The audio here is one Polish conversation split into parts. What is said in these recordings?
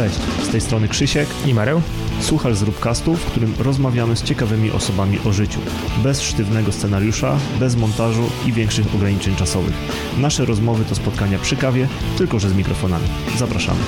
Cześć, z tej strony Krzysiek i Mareł. Słuchasz Zróbcastu, w którym rozmawiamy z ciekawymi osobami o życiu. Bez sztywnego scenariusza, bez montażu i większych ograniczeń czasowych. Nasze rozmowy to spotkania przy kawie, tylko że z mikrofonami. Zapraszamy.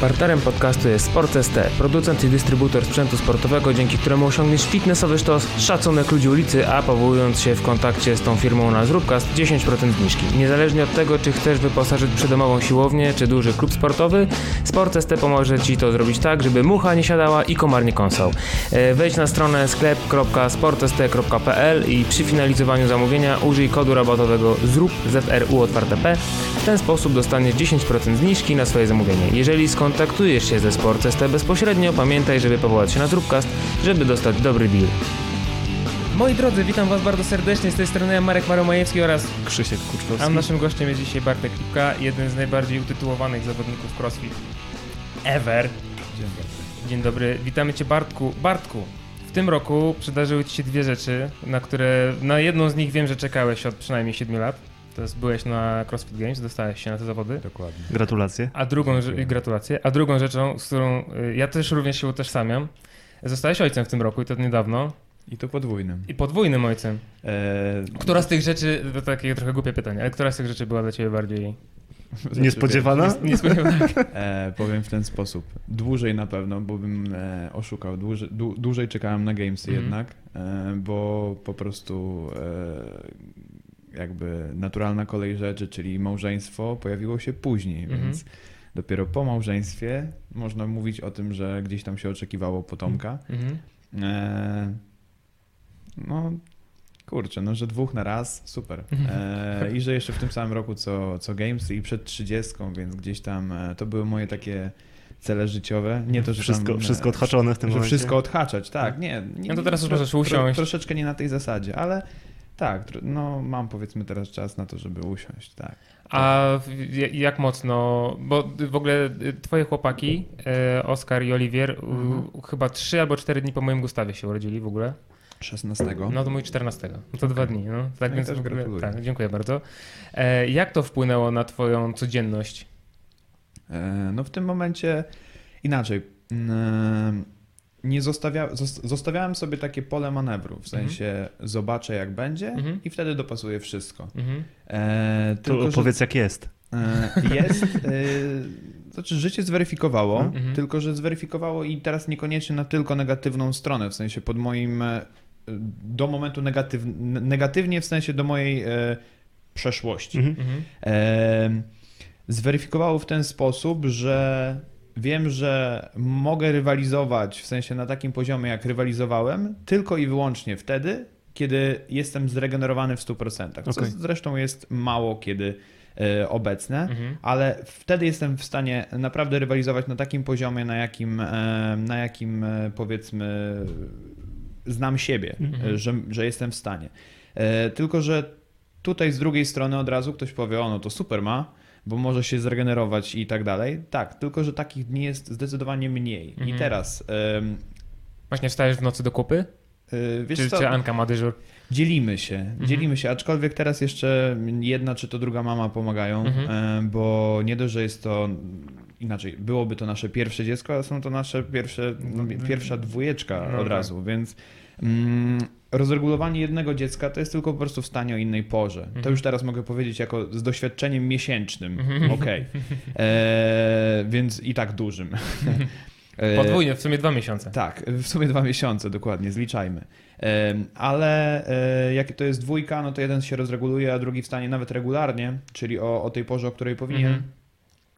Partnerem podcastu jest Sport ST, producent i dystrybutor sprzętu sportowego, dzięki któremu osiągniesz fitnessowy sztos, szacunek ludzi ulicy, a powołując się w kontakcie z tą firmą na Zróbcast 10% zniżki. Niezależnie od tego, czy chcesz wyposażyć przydomową siłownię, czy duży klub sportowy, Sport ST pomoże Ci to zrobić tak, żeby mucha nie siadała i komar nie kąsał. E, wejdź na stronę sklep.sportst.pl i przy finalizowaniu zamówienia użyj kodu rabatowego ZRUP ZRU otwarte P. W ten sposób dostaniesz 10% zniżki na swoje zamówienie. Jeżeli skąd kontaktujesz się ze Sport ST bezpośrednio, pamiętaj, żeby powołać się na Zróbcast, żeby dostać dobry deal. Moi drodzy, witam Was bardzo serdecznie. Z tej strony Marek Maromajewski oraz Krzysiek Kuczkowski. A naszym gościem jest dzisiaj Bartek Lipka, jeden z najbardziej utytułowanych zawodników CrossFit ever. Dzień dobry. Dzień dobry, witamy Cię Bartku. Bartku, w tym roku przydarzyły Ci się dwie rzeczy, na które, na jedną z nich wiem, że czekałeś od przynajmniej 7 lat. To jest, byłeś na CrossFit Games, dostałeś się na te zawody. Dokładnie. Gratulacje. A drugą, gratulacje. A drugą rzeczą, z którą y, ja też również się utożsamiam, zostałeś ojcem w tym roku i to niedawno. I to podwójnym. I podwójnym ojcem. Eee, która z tych rzeczy, to takie trochę głupie pytanie, ale która z tych rzeczy była dla ciebie bardziej Niespodziewana? Niespodziewana. e, powiem w ten sposób. Dłużej na pewno, bo bym e, oszukał. Dłużej, dłużej czekałem na Gamesy mm. jednak, e, bo po prostu e, jakby naturalna kolej rzeczy, czyli małżeństwo, pojawiło się później, mhm. więc dopiero po małżeństwie można mówić o tym, że gdzieś tam się oczekiwało potomka. Mhm. E, no, kurczę, no, że dwóch na raz, super. Mhm. E, I że jeszcze w tym samym roku co, co Games i przed trzydziestką, więc gdzieś tam e, to były moje takie cele życiowe. Nie to, że wszystko, tam, wszystko odhaczone w tym że momencie. wszystko odhaczać, tak. Nie, nie, no to teraz już możesz usiąść. troszeczkę nie na tej zasadzie, ale tak, no mam powiedzmy teraz czas na to, żeby usiąść, tak. A jak mocno, bo w ogóle twoje chłopaki, e, Oskar i Oliwier, mhm. chyba trzy albo cztery dni po moim Gustawie się urodzili w ogóle. 16. No to mój 14. No to okay. dwa dni. No. Tak, no więc też gratuluję. Tak, dziękuję bardzo. E, jak to wpłynęło na twoją codzienność? E, no w tym momencie inaczej. Nie zostawia, zostawiałem sobie takie pole manewru, w sensie mhm. zobaczę jak będzie mhm. i wtedy dopasuję wszystko. Mhm. E, tylko, to powiedz jak jest. E, jest, e, znaczy życie zweryfikowało, mhm. tylko że zweryfikowało i teraz niekoniecznie na tylko negatywną stronę, w sensie pod moim, e, do momentu negatyw, negatywnie w sensie do mojej e, przeszłości. Mhm. Mhm. E, zweryfikowało w ten sposób, że wiem, że mogę rywalizować w sensie na takim poziomie, jak rywalizowałem, tylko i wyłącznie wtedy, kiedy jestem zregenerowany w 100%. Co okay. zresztą jest mało kiedy e, obecne, mhm. ale wtedy jestem w stanie naprawdę rywalizować na takim poziomie, na jakim, e, na jakim e, powiedzmy znam siebie, mhm. że, że jestem w stanie. Tylko, że tutaj z drugiej strony od razu ktoś powie, o no to super ma, bo może się zregenerować i tak dalej. Tak, tylko że takich dni jest zdecydowanie mniej. Mhm. I teraz. Um, Właśnie wstajesz w nocy do kupy? Yy, wiesz czy, co? czy Anka ma dyżur? Dzielimy się, mhm. dzielimy się, aczkolwiek teraz jeszcze jedna czy to druga mama pomagają, mhm. bo nie dość, że jest to inaczej, byłoby to nasze pierwsze dziecko, ale są to nasze pierwsze, no, pierwsza dwójeczka no, od tak. razu, więc rozregulowanie jednego dziecka to jest tylko po prostu wstanie o innej porze. Mhm. To już teraz mogę powiedzieć jako z doświadczeniem miesięcznym. Mhm. Okej. Okay. E, więc i tak dużym. E, Podwójnie, w sumie dwa miesiące. Tak, w sumie dwa miesiące, dokładnie, zliczajmy. E, ale jak to jest dwójka, no to jeden się rozreguluje, a drugi wstanie nawet regularnie, czyli o, o tej porze, o której powinien. Mhm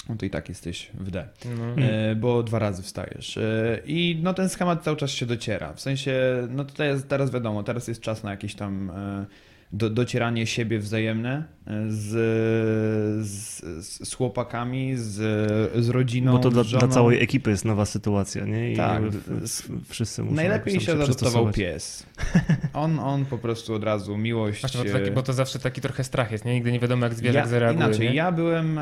no to i tak jesteś w D, no. e, bo dwa razy wstajesz. E, I no ten schemat cały czas się dociera. W sensie, no to jest, teraz wiadomo, teraz jest czas na jakieś tam e, do, docieranie siebie wzajemne z, z, z chłopakami, z, z rodziną. Bo to dla, dla, całej ekipy jest nowa sytuacja, nie? I tak. Wszyscy muszą Najlepiej się zaadoptował pies. On, on po prostu od razu miłość. Właśnie, bo, to taki, bo to zawsze taki trochę strach jest, nie? Nigdy nie wiadomo, jak zwierzak ja, zareaguje. Inaczej, nie? ja byłem,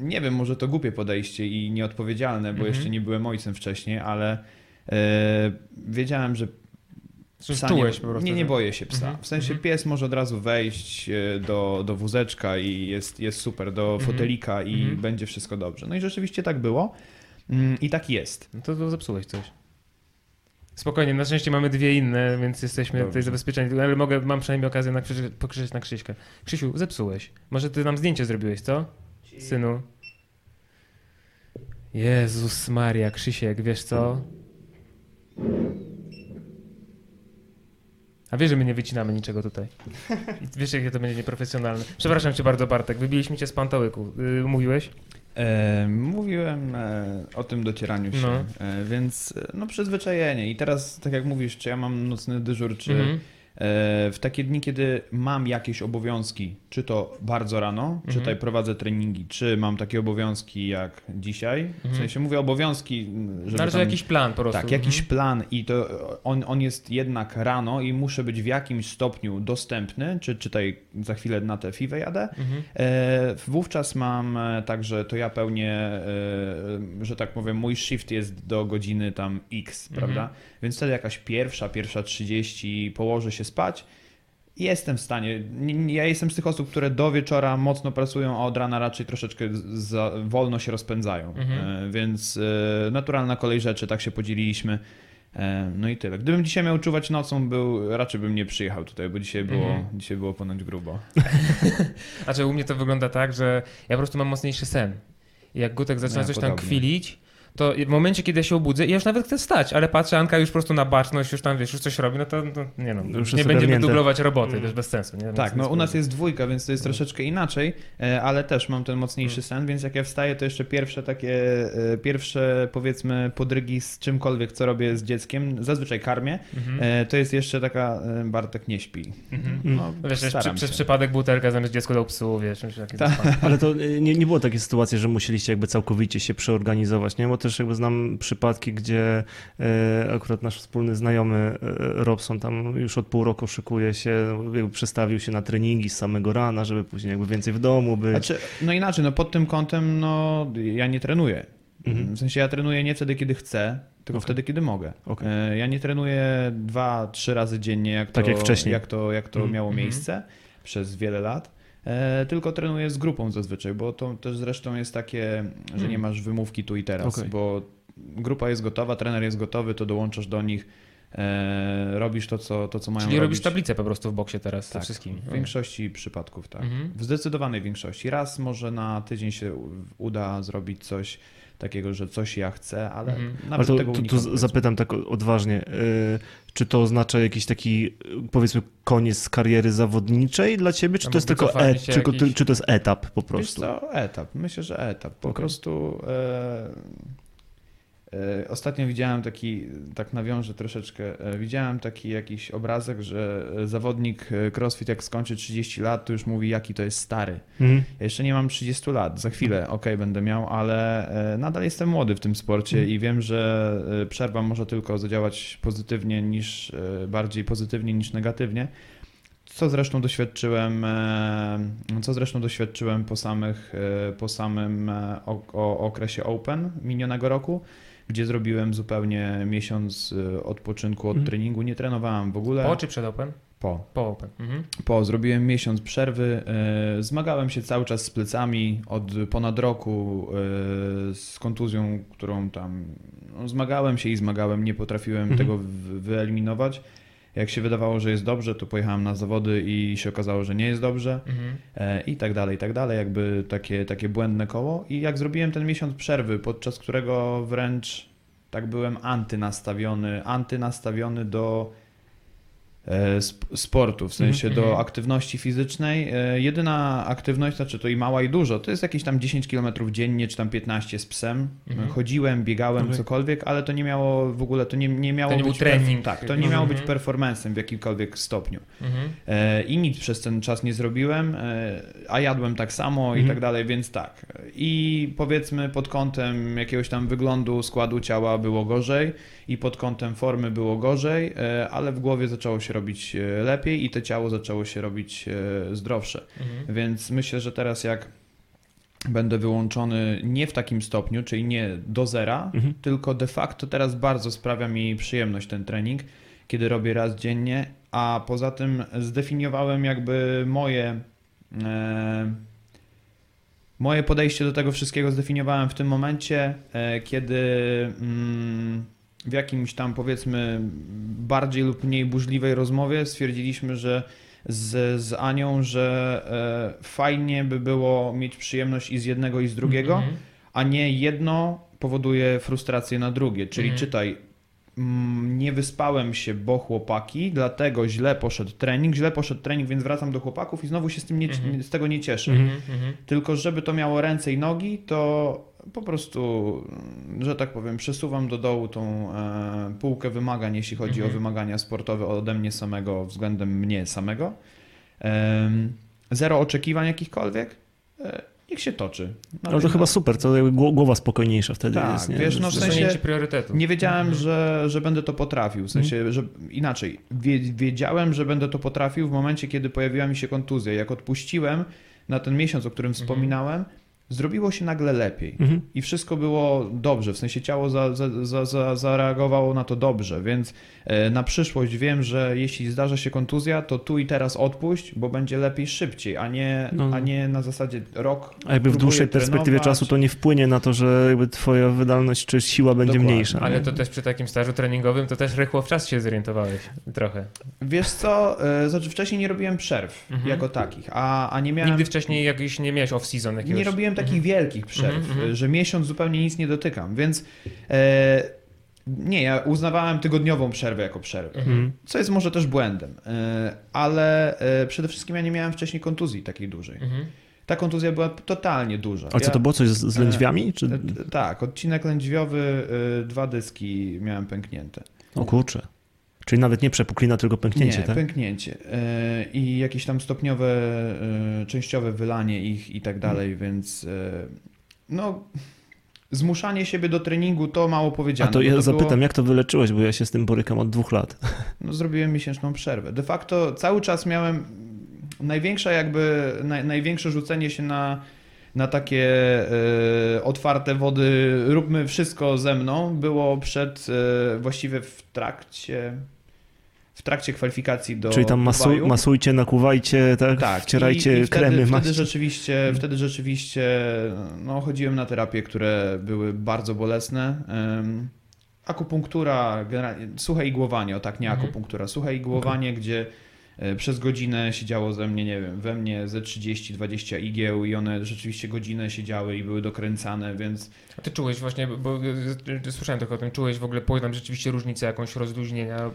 nie wiem, może to głupie podejście i nieodpowiedzialne, bo mhm. jeszcze nie byłem ojcem wcześniej, ale wiedziałem, że Psa czułeś nie, po prostu? Nie, nie boję się psa. Mhm, W sensie mhm. pies może od razu wejść e, do, do wózeczka i jest, jest super, do Mhm. fotelika i będzie wszystko dobrze. No i rzeczywiście tak było Mm, i tak jest. No to, to zepsułeś coś. Spokojnie, na szczęście mamy dwie inne, więc jesteśmy Dobrze. tutaj zabezpieczeni, ale mogę, mam przynajmniej okazję na krzyż, pokrzyczeć na Krzyśkę. Krzysiu, zepsułeś. Może ty nam zdjęcie zrobiłeś, co? Synu. Jezus Maria, Krzysiek, wiesz co? A wiesz, że my nie wycinamy niczego tutaj. I Wiesz, jakie to będzie nieprofesjonalne. Przepraszam cię bardzo, Bartek, wybiliśmy cię z pantałyku. Yy, mówiłeś? E, mówiłem e, o tym docieraniu się, No. e, więc e, no przyzwyczajenie. I teraz, tak jak mówisz, czy ja mam nocny dyżur, czy Mhm. E, w takie dni, kiedy mam jakieś obowiązki, czy to bardzo rano, czy Mhm. tutaj prowadzę treningi, czy mam takie obowiązki jak dzisiaj, w Mhm. sensie mówię obowiązki, żeby No, ale to tam- jakiś plan po prostu. Tak, jakiś Mhm. plan i to on, on jest jednak rano i muszę być w jakimś stopniu dostępny, czy czytaj za chwilę na te FIWE jadę. Mhm. E, wówczas mam e, także, to ja pełnię, że tak powiem, mój shift jest do godziny tam X, Mhm. prawda? Więc wtedy jakaś pierwsza, pierwsza 30 położę się spać. Jestem w stanie. Ja jestem z tych osób, które do wieczora mocno pracują, a od rana raczej troszeczkę za, wolno się rozpędzają. Mhm. E, Więc e, naturalna kolej rzeczy, tak się podzieliliśmy. E, No i tyle. Gdybym dzisiaj miał czuwać nocą, był, raczej bym nie przyjechał tutaj, bo dzisiaj było, Mhm. dzisiaj było ponoć grubo. Znaczy u mnie to wygląda tak, że ja po prostu mam mocniejszy sen. I jak Gutek zaczyna No ja coś tam podobnie. kwilić, to w momencie, kiedy ja się obudzę, ja już nawet chcę wstać, ale patrzę, Anka już po prostu na baczność, już tam, wiesz, już coś robi, no to, to nie no, Już nie będziemy dublować roboty, Mm. to jest bez sensu. Nie? Tak, no u nas jest dwójka, więc to jest troszeczkę inaczej, e, ale też mam ten mocniejszy sen, więc jak ja wstaję, to jeszcze pierwsze takie, e, pierwsze powiedzmy podrygi z czymkolwiek, co robię z dzieckiem, zazwyczaj karmię, Mhm. e, to jest jeszcze taka, Bartek nie śpi. Mhm. No, Wiesz, przy, przez przypadek butelka zamiast dziecko do psu, wiesz, coś takiego. Tak. Ale to nie, nie było takiej sytuacji, że musieliście jakby całkowicie się przeorganizować, nie? Bo też jakby znam przypadki, gdzie e, akurat nasz wspólny znajomy e, Robson tam już od pół roku szykuje się, jakby przestawił się na treningi z samego rana, żeby później jakby więcej w domu być. Znaczy, no inaczej, no pod tym kątem, no ja nie trenuję. Mhm. W sensie ja trenuję nie wtedy, kiedy chcę, tylko Okej. wtedy, kiedy mogę. Okej. E, Ja nie trenuję dwa, trzy razy dziennie, jak Tak to, jak wcześniej. Jak to, jak to Mhm. miało Mhm. miejsce przez wiele lat. E, tylko trenuję z grupą zazwyczaj, bo to też zresztą jest takie, że nie Mhm. masz wymówki tu i teraz, Okej. bo grupa jest gotowa, trener jest gotowy, to dołączasz do nich, e, robisz to, co, to, co mają Czyli robić. robisz tablicę po prostu w boksie teraz ze Tak, wszystkimi. w większości przypadków tak. Mhm. W zdecydowanej większości. Raz może na tydzień się uda zrobić coś takiego, że coś ja chcę, ale Mhm. nawet Ale to, tego to, unikam, to zapytam tak odważnie, y, czy to oznacza jakiś taki, y, powiedzmy, koniec kariery zawodniczej dla ciebie, czy to jest tylko, e, się czy, jakiś- czy to jest etap po Wiesz prostu? co, etap. Myślę, że etap. Po Okej. prostu e, ostatnio widziałem taki, tak nawiążę troszeczkę, e, widziałem taki jakiś obrazek, że e, zawodnik e, crossfit jak skończy 30 lat, to już mówi jaki to jest stary. Mhm. Ja jeszcze nie mam 30 lat, za chwilę okej będę miał, ale e, nadal jestem młody w tym sporcie Mhm. i wiem, że e, przerwa może tylko zadziałać pozytywnie niż, e, bardziej pozytywnie niż negatywnie. Co zresztą doświadczyłem, e, co zresztą doświadczyłem po, samych, e, po samym e, okresie Open minionego roku, gdzie zrobiłem zupełnie miesiąc e, odpoczynku od Mhm. treningu. Nie trenowałem w ogóle. Po czy przed Open? Po. Po Open. Mhm. Po, zrobiłem miesiąc przerwy, e, zmagałem się cały czas z plecami od ponad roku e, z kontuzją, którą tam no, zmagałem się i zmagałem, nie potrafiłem Mhm. tego wy- wyeliminować. Jak się wydawało, że jest dobrze, to pojechałem na zawody i się okazało, że nie jest dobrze Mhm. e, i tak dalej, i tak dalej, jakby takie, takie błędne koło. I jak zrobiłem ten miesiąc przerwy, podczas którego wręcz tak byłem antynastawiony, antynastawiony do sportu, w sensie Mhm. do aktywności fizycznej. E, Jedyna aktywność, znaczy to i mała i dużo, to jest jakieś tam 10 km dziennie, czy tam 15 z psem. Mhm. Chodziłem, biegałem, Okej. cokolwiek, ale to nie miało w ogóle, to nie, nie miało To nie być trening. tak, to nie miało być Mhm. performance'em w jakimkolwiek stopniu. Mhm. E, I nic przez ten czas nie zrobiłem, e, a jadłem tak samo i Mhm. tak dalej, więc tak. I powiedzmy pod kątem jakiegoś tam wyglądu, składu ciała było gorzej i pod kątem formy było gorzej, e, ale w głowie zaczęło się robić e, lepiej i to ciało zaczęło się robić e, zdrowsze. Mhm. Więc myślę, że teraz jak będę wyłączony nie w takim stopniu, czyli nie do zera, Mhm. tylko de facto teraz bardzo sprawia mi przyjemność ten trening, kiedy robię raz dziennie, a poza tym zdefiniowałem jakby moje e, moje podejście do tego wszystkiego zdefiniowałem w tym momencie, e, kiedy mm, w jakimś tam powiedzmy bardziej lub mniej burzliwej rozmowie stwierdziliśmy, że z, z Anią, że e, fajnie by było mieć przyjemność i z jednego i z drugiego, Mhm. a nie jedno powoduje frustrację na drugie. Czyli Mhm. czytaj, mm, nie wyspałem się, bo chłopaki, dlatego źle poszedł trening, źle poszedł trening, więc wracam do chłopaków i znowu się z, tym nie, Mhm. z tego nie cieszę. Mhm. Mhm. Tylko żeby to miało ręce i nogi, to po prostu, że tak powiem, przesuwam do dołu tą e, półkę wymagań, jeśli chodzi Mhm. o wymagania sportowe ode mnie samego względem mnie samego. Em, zero oczekiwań jakichkolwiek. E, niech się toczy. No, Ale to no, chyba super, to głowa spokojniejsza wtedy Tak, jest. Nie? wiesz, no w sensie- priorytetów. Nie wiedziałem, Mhm. że, że będę to potrafił. W sensie, że inaczej. Wie, wiedziałem, że będę to potrafił w momencie, kiedy pojawiła mi się kontuzja. Jak odpuściłem na ten miesiąc, o którym wspominałem, zrobiło się nagle lepiej. Mhm. I wszystko było dobrze, w sensie ciało za, za, za, za, zareagowało na to dobrze, więc e, na przyszłość wiem, że jeśli zdarza się kontuzja, to tu i teraz odpuść, bo będzie lepiej szybciej, a nie, No. a nie na zasadzie rok. A jakby w dłuższej perspektywie trenować. czasu to nie wpłynie na to, że jakby twoja wydolność czy siła będzie Dokładnie. mniejsza. Ale nie? to też przy takim stażu treningowym to też rychło w czas się zorientowałeś trochę. Wiesz co, e, znaczy wcześniej nie robiłem przerw Mhm. jako takich, a, a nie miałem... Nigdy wcześniej jakiś nie miałeś off-season jakiegoś. Nie robiłem takich Mhm. wielkich przerw, Mhm, mhm. że miesiąc zupełnie nic nie dotykam, więc e, nie, ja uznawałem tygodniową przerwę jako przerwę, Mhm. co jest może też błędem, e, ale e, przede wszystkim ja nie miałem wcześniej kontuzji takiej dużej. Mhm. Ta kontuzja była totalnie duża. A co to było? Coś z, z lędźwiami? Czy... e, Tak, odcinek lędźwiowy, e, dwa dyski miałem pęknięte. O kurczę. Czyli nawet nie przepuklina, tylko pęknięcie, nie, tak? pęknięcie. E, I jakieś tam stopniowe, e, częściowe wylanie ich i tak dalej, więc e, no zmuszanie siebie do treningu to mało A powiedziane. to bo ja zapytam, było, jak to wyleczyłeś, bo ja się z tym borykam od dwóch lat. no, zrobiłem miesięczną przerwę. De facto cały czas miałem największe jakby, naj, największe rzucenie się na na takie e, otwarte wody, róbmy wszystko ze mną, było przed, e, właściwie w trakcie, w trakcie kwalifikacji do Czyli tam masu, Dubaju. masujcie, nakuwajcie, tak? Tak, wcierajcie i, i wtedy, kremy, wtedy rzeczywiście, wtedy rzeczywiście no, chodziłem na terapie, które były bardzo bolesne. Akupunktura, generalnie, suche igłowanie, o tak, nie Mhm. akupunktura, suche igłowanie, gdzie e, przez godzinę siedziało ze mnie, nie wiem, we mnie ze 30-20 igieł i one rzeczywiście godzinę siedziały i były dokręcane, więc A ty czułeś właśnie, bo y, słyszałem trochę o tym, czułeś w ogóle potem rzeczywiście różnicę jakąś rozluźnienia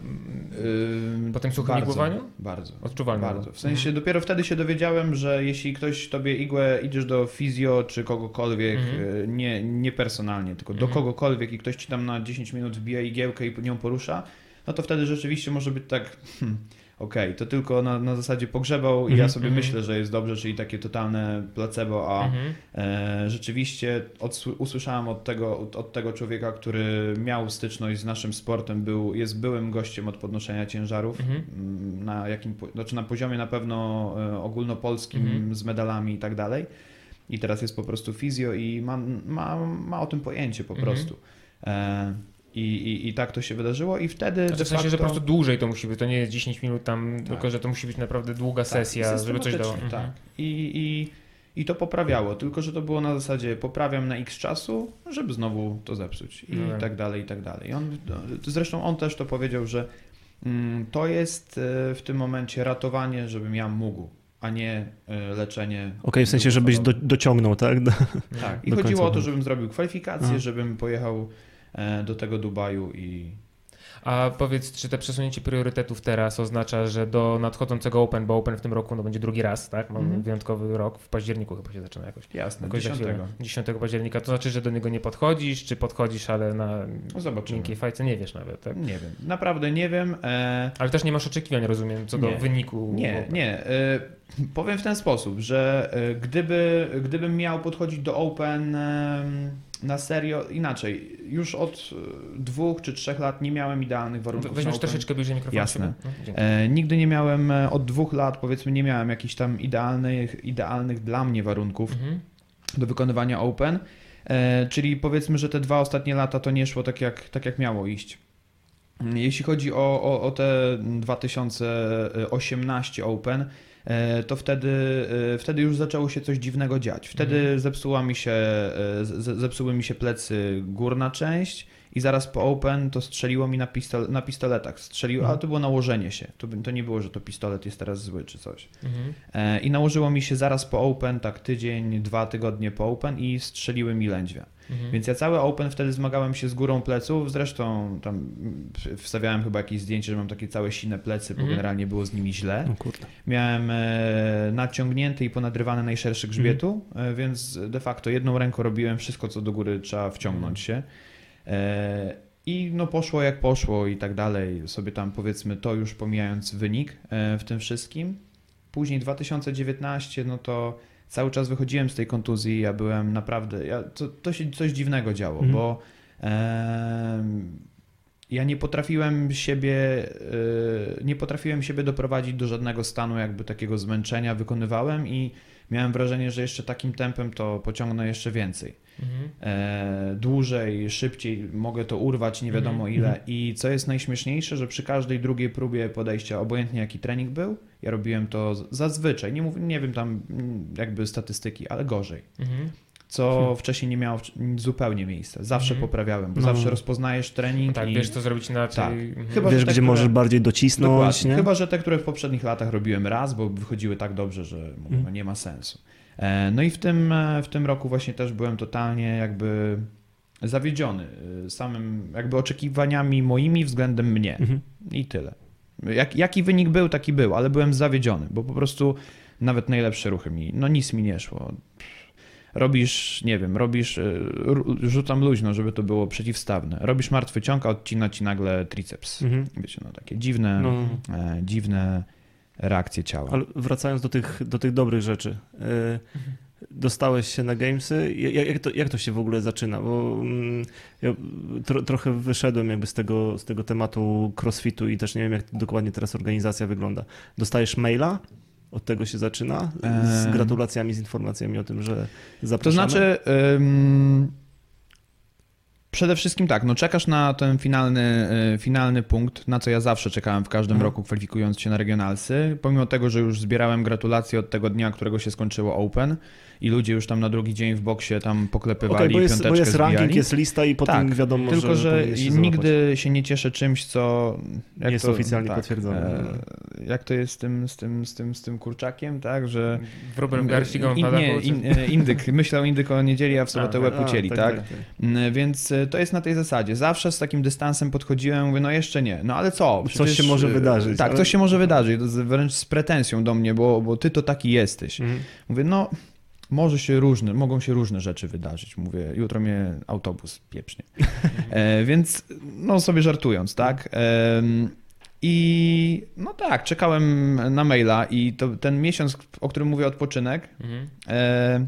ym, po tym suchym bardzo, igłowaniu? Bardzo. Odczuwalne. Bardzo. W sensie Mhm. dopiero wtedy się dowiedziałem, że jeśli ktoś tobie igłę, idziesz do fizjo czy kogokolwiek, Mhm. y, nie, nie personalnie, tylko do Mhm. kogokolwiek i ktoś ci tam na 10 minut wbija igiełkę i nią porusza, no to wtedy rzeczywiście może być tak, hmm, okej, to tylko na, na zasadzie pogrzebał i ja Mhm. sobie Mhm. myślę, że jest dobrze, czyli takie totalne placebo, a Mhm. E, rzeczywiście odsły- usłyszałem od tego, od, od tego człowieka, który miał styczność z naszym sportem, był, jest byłym gościem od podnoszenia ciężarów, Mhm. mm, na jakim, znaczy na poziomie na pewno e, ogólnopolskim Mhm. z medalami i tak dalej. I teraz jest po prostu fizjo i ma, ma, ma o tym pojęcie po prostu. E, i, i, I tak to się wydarzyło i wtedy Znaczy de w sensie, że po prostu dłużej to musi być, to nie jest 10 minut tam, tylko że to musi być naprawdę długa sesja, tak, żeby coś dało. systematycznie, Mhm. Tak. I, i, I to poprawiało, tylko że to było na zasadzie poprawiam na x czasu, żeby znowu to zepsuć i No tak. tak dalej, i tak dalej. I on, zresztą on też to powiedział, że mm, to jest e, w tym momencie ratowanie, żebym ja mógł, a nie e, leczenie. Okej, w sensie, żebyś do, dociągnął, tak? Do- Tak, i do chodziło końca. o to, żebym zrobił kwalifikacje, Aha. żebym pojechał do tego Dubaju i A powiedz, czy te przesunięcie priorytetów teraz oznacza, że do nadchodzącego Open, bo Open w tym roku no, będzie drugi raz, tak? Mamy Mhm. wyjątkowy rok, w październiku chyba się zaczyna jakoś. jasne, Jakoś 10. za chwilę. 10 października. To znaczy, że do niego nie podchodzisz, czy podchodzisz, ale na No miękkiej fajce nie wiesz nawet, tak? Nie wiem, naprawdę nie wiem. E, Ale też nie masz oczekiwań, rozumiem, co do Nie. wyniku. Nie, Open. nie. e, Powiem w ten sposób, że e, gdyby, gdybym miał podchodzić do Open na serio, inaczej, już od e, dwóch czy trzech lat nie miałem idealnych warunków Weźmiesz Open. troszeczkę bliżej mikrofonu. Jasne. No. E, nigdy nie miałem, e, od dwóch lat powiedzmy, nie miałem jakichś tam idealnych, idealnych dla mnie warunków Mhm. do wykonywania Open. E, czyli powiedzmy, że te dwa ostatnie lata to nie szło tak jak, tak jak miało iść. Jeśli chodzi o, o, o te 2018 Open, to wtedy, e, wtedy już zaczęło się coś dziwnego dziać. Wtedy Mhm. zepsuła mi się, e, zepsuły mi się plecy górna część i zaraz po Open to strzeliło mi na, pistol, na pistoletach. Strzeliło, Mhm. ale to było nałożenie się. To, to nie było, że to pistolet jest teraz zły czy coś. Mhm. E, I nałożyło mi się zaraz po Open, tak tydzień, dwa tygodnie po Open i strzeliły mi lędźwia. Mhm. Więc ja cały Open wtedy zmagałem się z górą pleców, zresztą tam wstawiałem chyba jakieś zdjęcie, że mam takie całe sine plecy, bo Mhm. generalnie było z nimi źle. No. Miałem e, naciągnięty i ponadrywany najszerszy grzbietu, e, więc de facto jedną ręką robiłem wszystko, co do góry trzeba wciągnąć się. E, I no poszło jak poszło i tak dalej, sobie tam powiedzmy to już pomijając wynik e, w tym wszystkim. Później 2019, no to cały czas wychodziłem z tej kontuzji, ja byłem naprawdę, ja, to, to się coś dziwnego działo, Mhm. bo em, ja nie potrafiłem siebie, e, nie potrafiłem siebie doprowadzić do żadnego stanu jakby takiego zmęczenia, wykonywałem i miałem wrażenie, że jeszcze takim tempem to pociągnę jeszcze więcej Mhm. e, dłużej, szybciej mogę to urwać, nie wiadomo Mhm, ile. I co jest najśmieszniejsze, że przy każdej drugiej próbie podejścia, obojętnie jaki trening był, ja robiłem to zazwyczaj, nie, mówię, nie wiem tam mm, jakby statystyki, ale gorzej. Mhm. Co Hmm. wcześniej nie miało zupełnie miejsca. Zawsze Mhm. poprawiałem, bo No. zawsze rozpoznajesz trening Tak, i... wiesz co zrobić inaczej. Tak. Mhm. Chyba, Wiesz, że te, gdzie które- możesz bardziej docisnąć? Chyba, że te, które w poprzednich latach robiłem raz, bo wychodziły tak dobrze, że mówię, Mm. no nie ma sensu. E, No i w tym, e, w tym roku właśnie też byłem totalnie jakby zawiedziony e, samym jakby oczekiwaniami moimi względem mnie Mhm. i tyle. Jak, jaki wynik był, taki był, ale byłem zawiedziony, bo po prostu nawet najlepsze ruchy mi, no nic mi nie szło. Robisz, nie wiem, robisz, ru- rzucam luźno, żeby to było przeciwstawne. Robisz martwy ciąg, a odcina ci nagle triceps. Mhm. Wiecie, no takie dziwne, No. e, dziwne reakcje ciała. Ale wracając do tych, do tych dobrych rzeczy. e, Dostałeś się na gamesy. Ja- Jak, jak, to, jak to się w ogóle zaczyna? Bo mm, ja tro, trochę wyszedłem jakby z tego, z tego tematu crossfitu i też nie wiem, jak dokładnie teraz organizacja wygląda. Dostajesz maila? Od tego się zaczyna? Z gratulacjami, z informacjami o tym, że To zapraszamy? znaczy, ym, przede wszystkim tak, no czekasz na ten finalny, y, finalny punkt, na co ja zawsze czekałem w każdym Mhm. roku, kwalifikując się na regionalsy. Pomimo tego, że już zbierałem gratulacje od tego dnia, którego się skończyło Open i ludzie już tam na drugi dzień w boksie tam poklepywali Okej, bo, jest, piąteczkę bo jest ranking, zbijali. jest lista i potem Tak, wiadomo, Tylko, że, powinieneś się nigdy się nie cieszę czymś, co... jak Nie jest to- oficjalnie potwierdzone. e, Jak to jest z tym, z tym, z tym, z tym kurczakiem, tak, że... Wróbel w garści, na nie, in, e, indyk. Myślał indyk o niedzieli, a w sobotę A, łeb A, ucięli, tak? Mm, Więc e, to jest na tej zasadzie. Zawsze z takim dystansem podchodziłem, mówię, no jeszcze nie. No ale co? Coś się może e, wydarzyć, Tak, ale- coś się może wydarzyć. Wręcz z pretensją do mnie, bo, bo ty to taki jesteś. Mhm. Mówię, no może się różne, mogą się różne rzeczy wydarzyć. Mówię, jutro mnie autobus pieprznie. E, więc no sobie żartując, tak? Em, I no tak, czekałem na maila i to ten miesiąc, o którym mówię, odpoczynek, Mhm. E,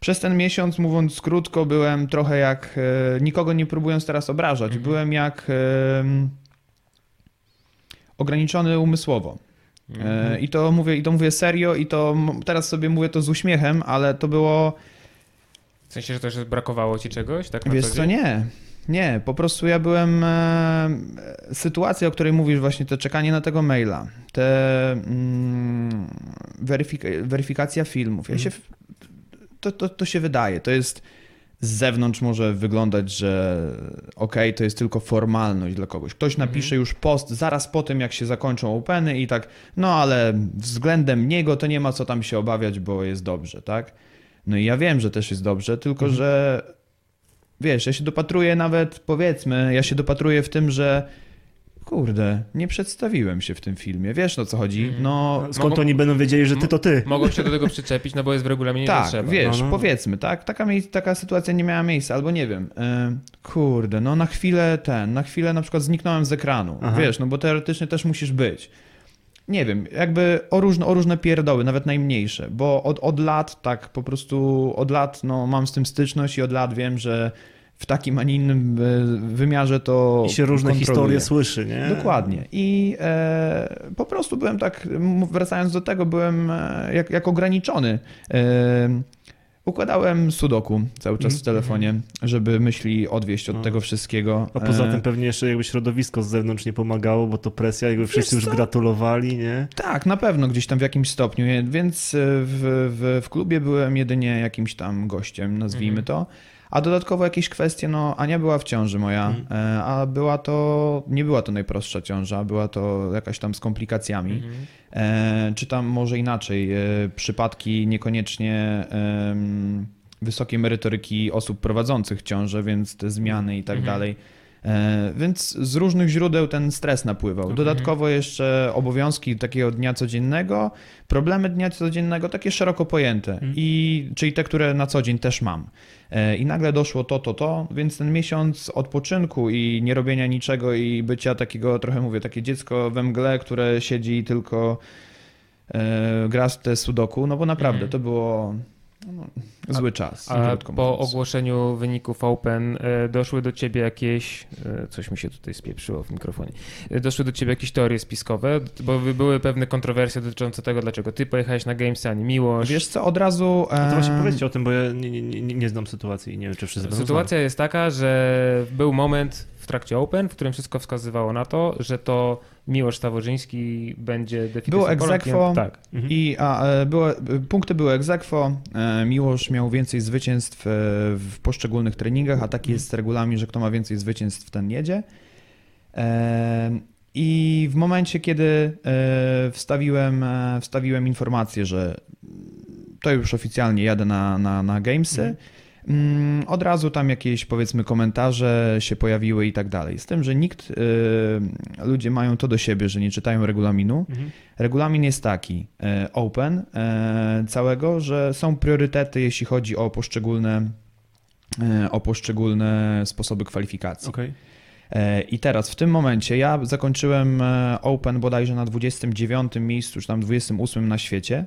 przez ten miesiąc, mówiąc krótko, byłem trochę jak. E, nikogo nie próbując teraz obrażać, Mhm. byłem jak. E, ograniczony umysłowo. Mhm. E, I to mówię, i to mówię serio, i to teraz sobie mówię to z uśmiechem, ale to było. W sensie, że też brakowało ci czegoś? Tak Wiesz co nie. Nie, po prostu ja byłem. E, sytuacja, o której mówisz, właśnie to czekanie na tego maila, te mm, weryfik- weryfikacja filmów. Ja się, w- to, to, to się wydaje. To jest z zewnątrz może wyglądać, że okej, to jest tylko formalność dla kogoś. Ktoś Mhm. napisze już post zaraz po tym, jak się zakończą openy i tak, no ale względem niego to nie ma co tam się obawiać, bo jest dobrze, tak? No i ja wiem, że też jest dobrze, tylko Mhm. że wiesz, ja się dopatruję nawet, powiedzmy, ja się dopatruję w tym, że kurde, nie przedstawiłem się w tym filmie. Wiesz o co chodzi? Mhm. No Skąd Mogą- oni będą wiedzieli, że ty to ty? Mogą się do tego przyczepić, no bo jest w regulaminie, tak, trzeba. wiesz, No, no. powiedzmy, tak? Taka, taka sytuacja nie miała miejsca, albo nie wiem. e, kurde, no na chwilę ten, na chwilę na przykład zniknąłem z ekranu. Aha. Wiesz, no bo teoretycznie też musisz być. Nie wiem, jakby o różne, o różne pierdoły, nawet najmniejsze, bo od, od lat tak po prostu, od lat no, mam z tym styczność i od lat wiem, że w takim, a nie innym e, wymiarze to I się różne kontroluję. historie słyszy, nie? Dokładnie. I e, po prostu byłem tak, wracając do tego, byłem e, jak, jak ograniczony. E, Układałem sudoku cały czas w telefonie, żeby myśli odwieść od No. tego wszystkiego. A poza E, tym pewnie jeszcze jakby środowisko z zewnątrz nie pomagało, bo to presja, jakby wszyscy już gratulowali, nie? Tak, na pewno gdzieś tam w jakimś stopniu, więc w, w, w klubie byłem jedynie jakimś tam gościem, nazwijmy Mhm. to. A dodatkowo jakieś kwestie, no Ania była w ciąży moja, Mhm. e, a była to, nie była to najprostsza ciąża, była to jakaś tam z komplikacjami. Mhm. E, czy tam może inaczej, e, przypadki niekoniecznie em, wysokiej merytoryki osób prowadzących ciążę, więc te zmiany i tak Mhm. dalej. E, więc z różnych źródeł ten stres napływał. Dodatkowo jeszcze obowiązki takiego dnia codziennego, problemy dnia codziennego takie szeroko pojęte, Mhm. i, czyli te, które na co dzień też mam. E, I nagle doszło to, to, to, więc ten miesiąc odpoczynku i nie robienia niczego i bycia takiego, trochę mówię, takie dziecko we mgle, które siedzi i tylko e, gra w te sudoku, no bo naprawdę Mhm. to było no, zły czas. A po mówiąc. ogłoszeniu wyników Open e, doszły do ciebie jakieś, e, coś mi się tutaj spieprzyło w mikrofonie, E, doszły do ciebie jakieś teorie spiskowe, bo by- były pewne kontrowersje dotyczące tego, dlaczego ty pojechałeś na Gamesy, a nie Miłosz. Wiesz co, od razu... No to właśnie powiedzcie o tym, bo ja nie, nie, nie, nie znam sytuacji i nie wiem, czy wszyscy Sytuacja jest taka, że był moment w trakcie Open, w którym wszystko wskazywało na to, że to Miłosz Stawożyński będzie deficytem Było aequo. Tak. Mhm. I a, e, było, e, punkty były aequo. E, Miłosz miał więcej zwycięstw w poszczególnych treningach, a taki jest regulamin, że kto ma więcej zwycięstw, ten jedzie. I w momencie, kiedy wstawiłem, wstawiłem informację, że to już oficjalnie jadę na, na, na Gamesy, Mhm. Mm, od razu tam jakieś powiedzmy komentarze się pojawiły i tak dalej. Z tym, że nikt, e, ludzie mają to do siebie, że nie czytają regulaminu. Mhm. Regulamin jest taki, e, open e, całego, że są priorytety, jeśli chodzi o poszczególne, o poszczególne sposoby kwalifikacji. E, I teraz w tym momencie ja zakończyłem Open bodajże na 29 miejscu, czy tam 28 na świecie,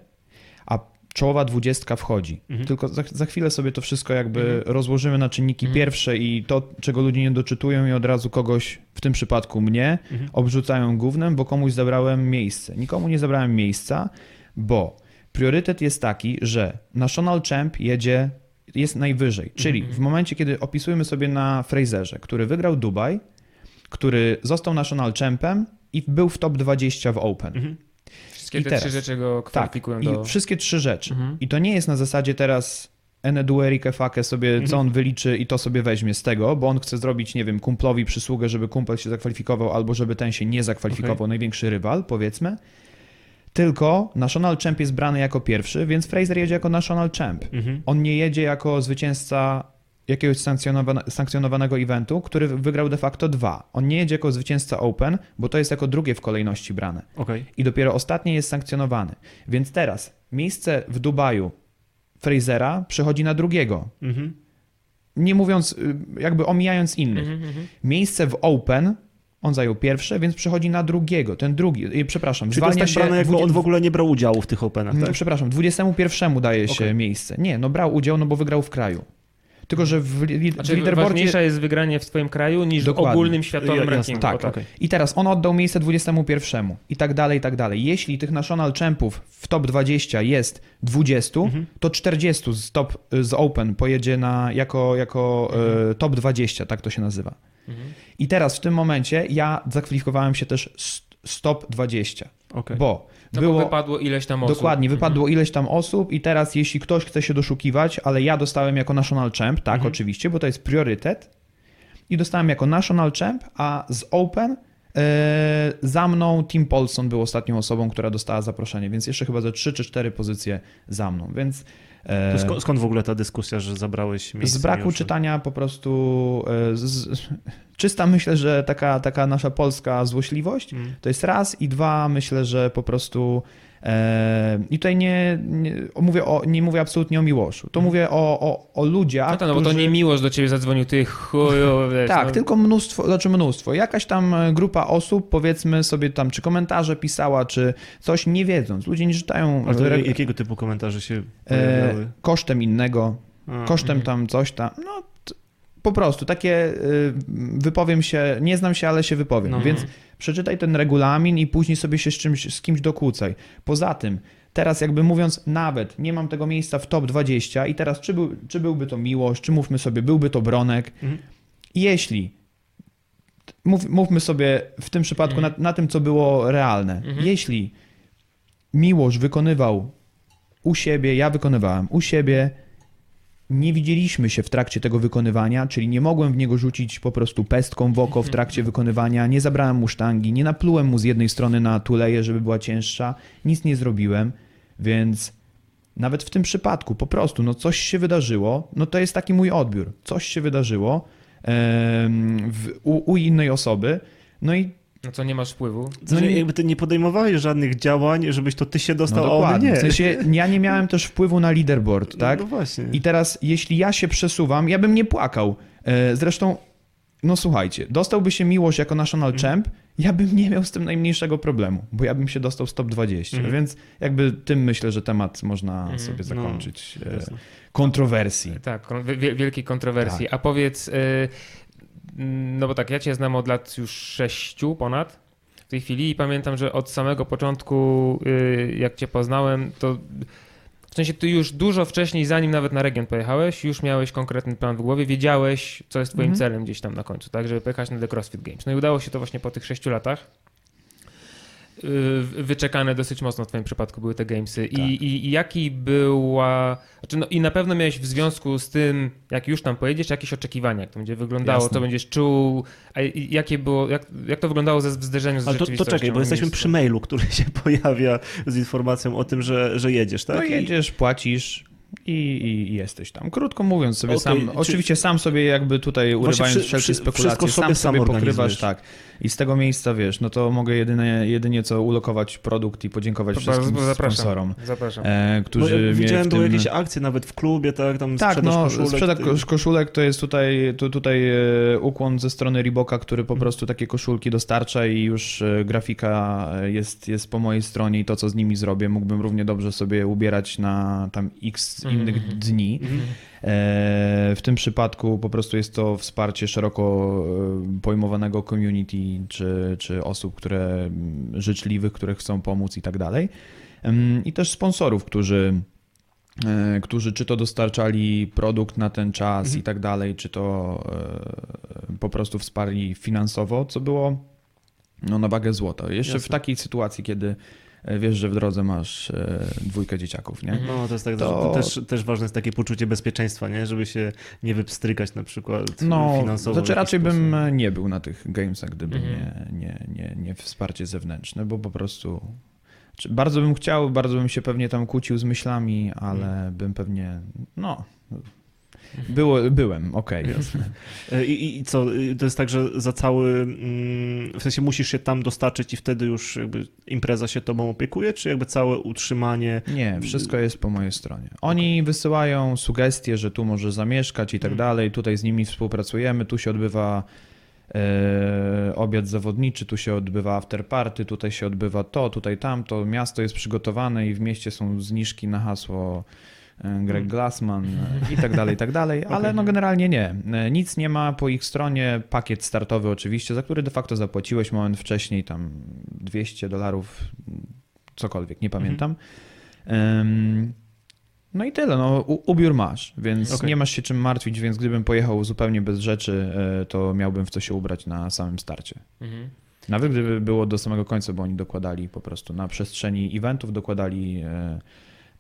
a czołowa dwudziestka wchodzi. Mhm. Tylko za, za chwilę sobie to wszystko jakby Mhm. rozłożymy na czynniki Mhm. pierwsze i to, czego ludzie nie doczytują i od razu kogoś, w tym przypadku mnie, Mhm. obrzucają gównem, bo komuś zabrałem miejsce. Nikomu nie zabrałem miejsca, bo priorytet jest taki, że National Champ jedzie, jest najwyżej. Czyli Mhm. w momencie, kiedy opisujemy sobie na Fraserze, który wygrał Dubaj, który został National Champem i był w top 20 w Open. Wszystkie I te teraz. trzy rzeczy go Tak, kwalifikują i do... wszystkie trzy rzeczy. Mhm. I to nie jest na zasadzie teraz Eneduerike Fake sobie, co Mhm. on wyliczy i to sobie weźmie z tego, bo on chce zrobić, nie wiem, kumplowi przysługę, żeby kumpel się zakwalifikował, albo żeby ten się nie zakwalifikował, największy rywal, powiedzmy. Tylko National Champ jest brany jako pierwszy, więc Fraser jedzie jako National Champ. Mhm. On nie jedzie jako zwycięzca jakiegoś sankcjonowanego eventu, który wygrał de facto dwa. On nie jedzie jako zwycięzca Open, bo to jest jako drugie w kolejności brane Okej. i dopiero ostatnie jest sankcjonowany. Więc teraz miejsce w Dubaju Frasera przechodzi na drugiego. Mhm. Nie mówiąc, y, jakby omijając innych. Mhm, mhm. Miejsce w Open on zajął pierwsze, więc przechodzi na drugiego. Ten drugi, y, przepraszam, Czyli to jest tak się brane, jakby on w ogóle nie brał udziału w tych Openach, no, tak? Przepraszam, 21 daje się Okej. miejsce. Nie, no brał udział, no bo wygrał w kraju. Tylko, że w, li, w Znaczy leaderboardzie... ważniejsze jest wygranie w twoim kraju niż Dokładnie. w ogólnym światowym jasne, rankingu. tak, O okej. I teraz on oddał miejsce 21 i tak dalej, i tak dalej. Jeśli tych National Champów w top 20 jest 20, Mhm. to 40 z, top, z Open pojedzie na, jako, jako e, top 20, tak to się nazywa. Mhm. I teraz w tym momencie ja zakwalifikowałem się też z, z top 20, Okej. bo No było... wypadło ileś tam osób. Dokładnie, Mhm. wypadło ileś tam osób i teraz jeśli ktoś chce się doszukiwać, ale ja dostałem jako National Champ, tak Mhm. oczywiście, bo to jest priorytet i dostałem jako National Champ, a z Open e, za mną Tim Paulson był ostatnią osobą, która dostała zaproszenie, więc jeszcze chyba ze 3 czy 4 pozycje za mną, więc e, skąd, w ogóle ta dyskusja, że zabrałeś miejsce? z braku Miłosza? czytania po prostu e, z, czysta myślę, że taka, taka nasza polska złośliwość Mhm. to jest raz i dwa, myślę, że po prostu i tutaj nie, nie, mówię o, nie mówię absolutnie o Miłoszu, to Mhm. mówię o, o, o ludziach, No to, no bo to nie miłość do ciebie zadzwonił, ty chuju, wiesz, tak, no. tylko mnóstwo, znaczy mnóstwo. Jakaś tam e, grupa osób, powiedzmy sobie tam, czy komentarze pisała, czy coś, nie wiedząc. Ludzie nie czytają A to reg- jakiego typu komentarze się e, pojawiały? kosztem innego, A, kosztem mhm. tam coś tam. No, po prostu takie y, wypowiem się, nie znam się, ale się wypowiem. No. Więc przeczytaj ten regulamin i później sobie się z, czymś, z kimś dokłócaj. Poza tym, teraz jakby mówiąc, nawet nie mam tego miejsca w top 20 i teraz czy, był, czy byłby to Miłosz, czy mówmy sobie, byłby to Bronek, Mhm. jeśli mów, mówmy sobie w tym przypadku Mhm. na, na tym, co było realne, Mhm. jeśli Miłosz wykonywał u siebie, ja wykonywałem u siebie, nie widzieliśmy się w trakcie tego wykonywania, czyli nie mogłem w niego rzucić po prostu pestką w oko w trakcie wykonywania, nie zabrałem mu sztangi, nie naplułem mu z jednej strony na tuleję, żeby była cięższa, nic nie zrobiłem, więc nawet w tym przypadku po prostu, no coś się wydarzyło, no to jest taki mój odbiór, coś się wydarzyło em, w, u, u innej osoby, no i No co, nie masz wpływu? No nie- jakby ty nie podejmowałeś żadnych działań, żebyś to ty się no dostał, a on dokładnie, nie. w sensie ja nie miałem też wpływu na leaderboard, tak? No właśnie. I teraz, jeśli ja się przesuwam, ja bym nie płakał. E, Zresztą, no słuchajcie, dostałby się miłość jako national Mhm. champ, ja bym nie miał z tym najmniejszego problemu, bo ja bym się dostał z top 20. Mhm. Więc jakby tym myślę, że temat można Mhm. sobie No, zakończyć. Jasne. kontrowersji. Tak, wielkiej kontrowersji. A powiedz, y, no bo tak, ja cię znam od lat już sześciu ponad w tej chwili i pamiętam, że od samego początku, y, jak cię poznałem, to w sensie ty już dużo wcześniej, zanim nawet na region pojechałeś, już miałeś konkretny plan w głowie, wiedziałeś, co jest twoim Mhm. celem gdzieś tam na końcu, tak, żeby pojechać na The CrossFit Games. No i udało się to właśnie po tych sześciu latach. Y, Wyczekane dosyć mocno w twoim przypadku były te gamesy. I, Tak. i, I jaki była. Znaczy no, I na pewno miałeś w związku z tym, jak już tam pojedziesz, jakieś oczekiwania, jak to będzie wyglądało, Jasne. co będziesz czuł, a jakie było, jak, jak to wyglądało ze, w zderzeniu z Ale to, to czekaj, bo jesteśmy miejscu? przy mailu, który się pojawia z informacją o tym, że, że jedziesz, tak? No jedziesz, płacisz i, i, jesteś tam. Krótko mówiąc sobie Okej, sam, czy- oczywiście sam sobie jakby tutaj urywając wszy- wszelkie spekulacje, wszystko sam sobie sobie pokrywasz, tak. I z tego miejsca, wiesz, no to mogę jedynie, jedynie co ulokować produkt i podziękować Bardzo wszystkim zapraszam. sponsorom, Zapraszam. e, którzy widziałem, były tym... jakieś akcje nawet w klubie, tak? Tam Tak, sprzedaż no, koszulek. ty- koszulek to jest tutaj, tu, tutaj e, ukłon ze strony Reeboka, który po prostu takie koszulki dostarcza i już e, grafika jest, jest po mojej stronie i to, co z nimi zrobię, mógłbym równie dobrze sobie ubierać na tam x Innych dni. Mhm. E, W tym przypadku po prostu jest to wsparcie szeroko e, pojmowanego community, czy, czy osób, które mm, życzliwych, które chcą pomóc i tak dalej. I też sponsorów, którzy, e, którzy czy to dostarczali produkt na ten czas Mhm. i tak dalej, czy to po prostu wsparli finansowo, co było no, na wagę złota. Jeszcze w Jasne. takiej sytuacji, kiedy wiesz, że w drodze masz e, dwójkę dzieciaków, nie? No, to jest tak, To- też, też ważne jest takie poczucie bezpieczeństwa, nie? Żeby się nie wypstrykać na przykład No, finansowo. znaczy raczej sposób. bym e, nie był na tych gamesach, gdyby Mhm. nie, nie, nie, nie wsparcie zewnętrzne, bo po prostu bardzo bym chciał, bardzo bym się pewnie tam kłócił z myślami, ale Mhm. bym pewnie, no, było, byłem, okej. E, I, i- co, y, to jest tak, że za cały, mm, w sensie musisz się tam dostarczyć i wtedy już jakby impreza się tobą opiekuje, czy jakby całe utrzymanie... Nie, wszystko jest po mojej stronie. Oni wysyłają sugestie, że tu możesz zamieszkać i tak Mhm. dalej, tutaj z nimi współpracujemy, tu się odbywa e, obiad zawodniczy, tu się odbywa afterparty, tutaj się odbywa to, tutaj tamto, miasto jest przygotowane i w mieście są zniżki na hasło Greg Mhm. Glassman e, i tak dalej, i tak dalej, ale no generalnie nie. E, Nic nie ma po ich stronie, pakiet startowy oczywiście, za który de facto zapłaciłeś moment wcześniej, tam 200 dolarów, cokolwiek, nie pamiętam. Em, No i tyle, no ubiór masz, więc Okej. nie masz się czym martwić, więc gdybym pojechał zupełnie bez rzeczy, e, to miałbym w co się ubrać na samym starcie. Mhm. Nawet gdyby było do samego końca, bo oni dokładali po prostu na przestrzeni eventów, dokładali e,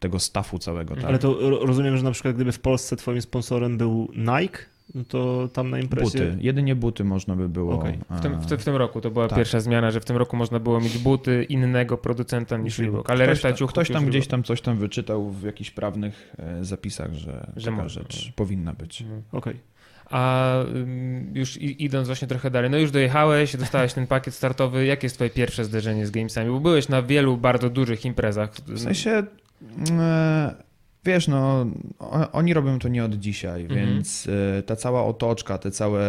tego staffu całego. Tak? Ale to ro- rozumiem, że na przykład gdyby w Polsce twoim sponsorem był Nike, no to tam na imprezie... Buty, jedynie buty można by było. Okej. W tym, w, w tym roku to była tak. pierwsza zmiana, że w tym roku można było mieć buty innego producenta niż Reebok, ale ktoś, reszta tam, ciuchów ktoś tam gdzieś tam coś tam wyczytał w jakichś prawnych e, zapisach, że, Że taka można. rzecz powinna być. Mhm. Okej. A ym, już idąc właśnie trochę dalej, no już dojechałeś, dostałeś ten pakiet startowy. Jakie jest twoje pierwsze zderzenie z gamesami? Bo byłeś na wielu bardzo dużych imprezach. W sensie, wiesz, no, oni robią to nie od dzisiaj, Mhm. więc e, ta cała otoczka, te całe,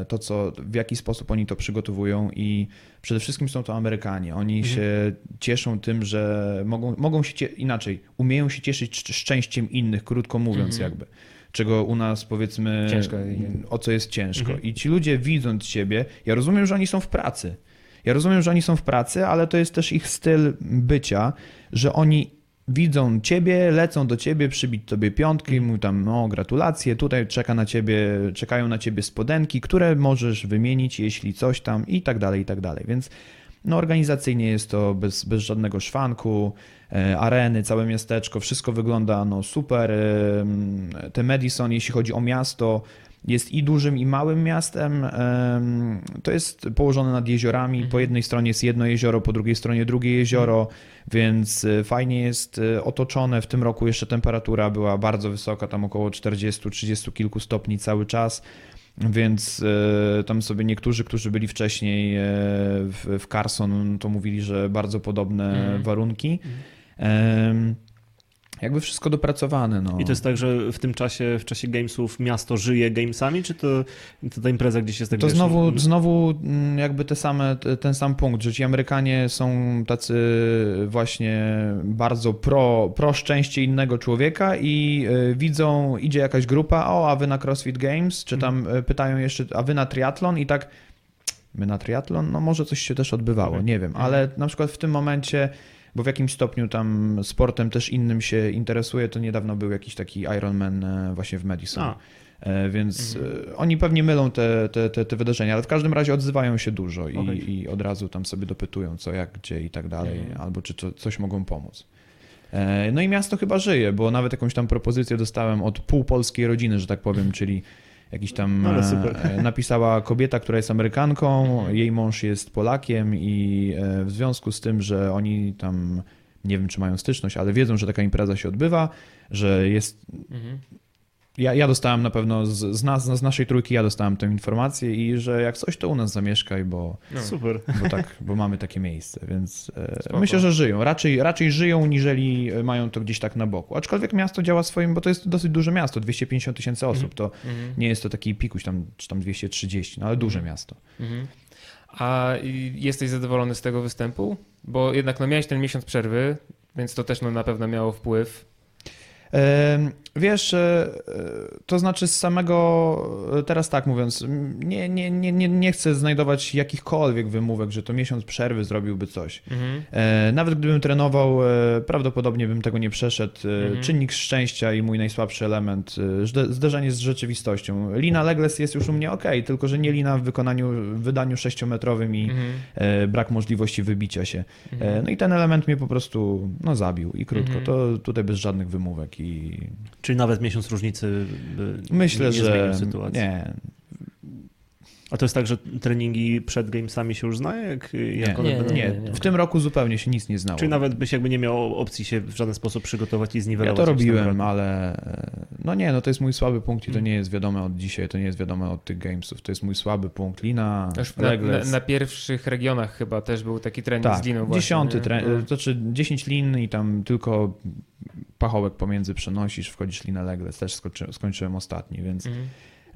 e, to co, w jaki sposób oni to przygotowują i przede wszystkim są to Amerykanie. Oni Mhm. się cieszą tym, że mogą, mogą się, inaczej, umieją się cieszyć szcz- szczęściem innych, krótko mówiąc Mhm. jakby. Czego u nas powiedzmy, Ciężko. o co jest ciężko. Mhm. I ci ludzie widząc siebie, ja rozumiem, że oni są w pracy. Ja rozumiem, że oni są w pracy, ale to jest też ich styl bycia, że oni widzą ciebie, lecą do ciebie, przybić tobie piątki, mówią tam, no gratulacje, tutaj czeka na ciebie, czekają na ciebie spodenki, które możesz wymienić, jeśli coś tam i tak dalej, i tak dalej. Więc no organizacyjnie jest to bez, bez żadnego szwanku, e, areny, całe miasteczko, wszystko wygląda no super. e, Te Madison, jeśli chodzi o miasto, jest i dużym, i małym miastem. Em, To jest położone nad jeziorami. Po jednej stronie jest jedno jezioro, po drugiej stronie drugie jezioro, więc e, fajnie jest e, otoczone. W tym roku jeszcze temperatura była bardzo wysoka, tam około 40-30 kilku stopni cały czas. Więc e, tam sobie niektórzy, którzy byli wcześniej w, w Carson, to mówili, że bardzo podobne Mhm. warunki. Em, Jakby wszystko dopracowane. No. I to jest tak, że w tym czasie, w czasie Gamesów miasto żyje Gamesami, czy to, to ta impreza gdzieś jest tak To wiesz, znowu, znowu mm, jakby te same, te- ten sam punkt, że ci Amerykanie są tacy właśnie bardzo pro, pro szczęście innego człowieka i y, widzą, idzie jakaś grupa, o, a wy na CrossFit Games, czy tam y, pytają jeszcze, a wy na triatlon i tak, my na triatlon, no może coś się też odbywało, Okej. nie wiem, ale na przykład w tym momencie, bo w jakimś stopniu tam sportem też innym się interesuje, to niedawno był jakiś taki Ironman e, właśnie w Madison. A, E, Więc e, oni pewnie mylą te, te, te, te wydarzenia, ale w każdym razie odzywają się dużo i, Okej. i od razu tam sobie dopytują, co, jak, gdzie i tak dalej, albo czy to, coś mogą pomóc. No i miasto chyba żyje, bo nawet jakąś tam propozycję dostałem od półpolskiej rodziny, że tak powiem, czyli jakiś tam super. e, napisała kobieta, która jest Amerykanką, jej mąż jest Polakiem i e, w związku z tym, że oni tam nie wiem, czy mają styczność, ale wiedzą, że taka impreza się odbywa, że jest Mhm. Ja, ja dostałem na pewno z, z, nas, z naszej trójki, ja dostałem tę informację i że jak coś, to u nas zamieszkaj, bo, No. super. bo tak, bo mamy takie miejsce, więc e, Spoko. myślę, że żyją. Raczej, raczej żyją, niżeli mają to gdzieś tak na boku. Aczkolwiek miasto działa swoim, bo to jest dosyć duże miasto, 250 tysięcy osób, to Mhm. nie jest to taki pikuś tam, czy tam 230, no ale duże miasto. Mhm. A jesteś zadowolony z tego występu? Bo jednak no, miałeś ten miesiąc przerwy, więc to też no, na pewno miało wpływ. Wiesz, e, e, to znaczy z samego, e, teraz tak mówiąc, nie, nie, nie, nie, nie chcę znajdować jakichkolwiek wymówek, że to miesiąc przerwy zrobiłby coś. Mhm. Nawet gdybym trenował, prawdopodobnie bym tego nie przeszedł. Mhm. Czynnik szczęścia i mój najsłabszy element, zde- zderzenie z rzeczywistością. Lina Legles jest już u mnie ok, tylko że nie lina w wykonaniu, w wydaniu sześciometrowym i Mhm. brak możliwości wybicia się. E, No i ten element mnie po prostu no, zabił i krótko. Mhm. To tutaj bez żadnych wymówek i Czyli nawet miesiąc różnicy by myślę, nie, nie zmienił że sytuacji. nie. A to jest tak, że treningi przed Gamesami się już znają? Jak, jak one Nie, będą? Nie, nie. w tym roku zupełnie się nic nie znało. Czyli nawet byś jakby nie miał opcji się w żaden sposób przygotować i Ja zniwelować. to wstęp robiłem, ale e, no nie, no to jest mój słaby punkt i to Mm. nie jest wiadome od dzisiaj, to nie jest wiadome od tych gamesów. To jest mój słaby punkt. Lina, Już na, na, na pierwszych regionach chyba też był taki trening tak, z liną właśnie. dziesiąty, nie? tre... To znaczy 10 lin i tam tylko pachołek pomiędzy przenosisz, wchodzisz linę Legles, też skończy... skończyłem ostatni, więc Mhm.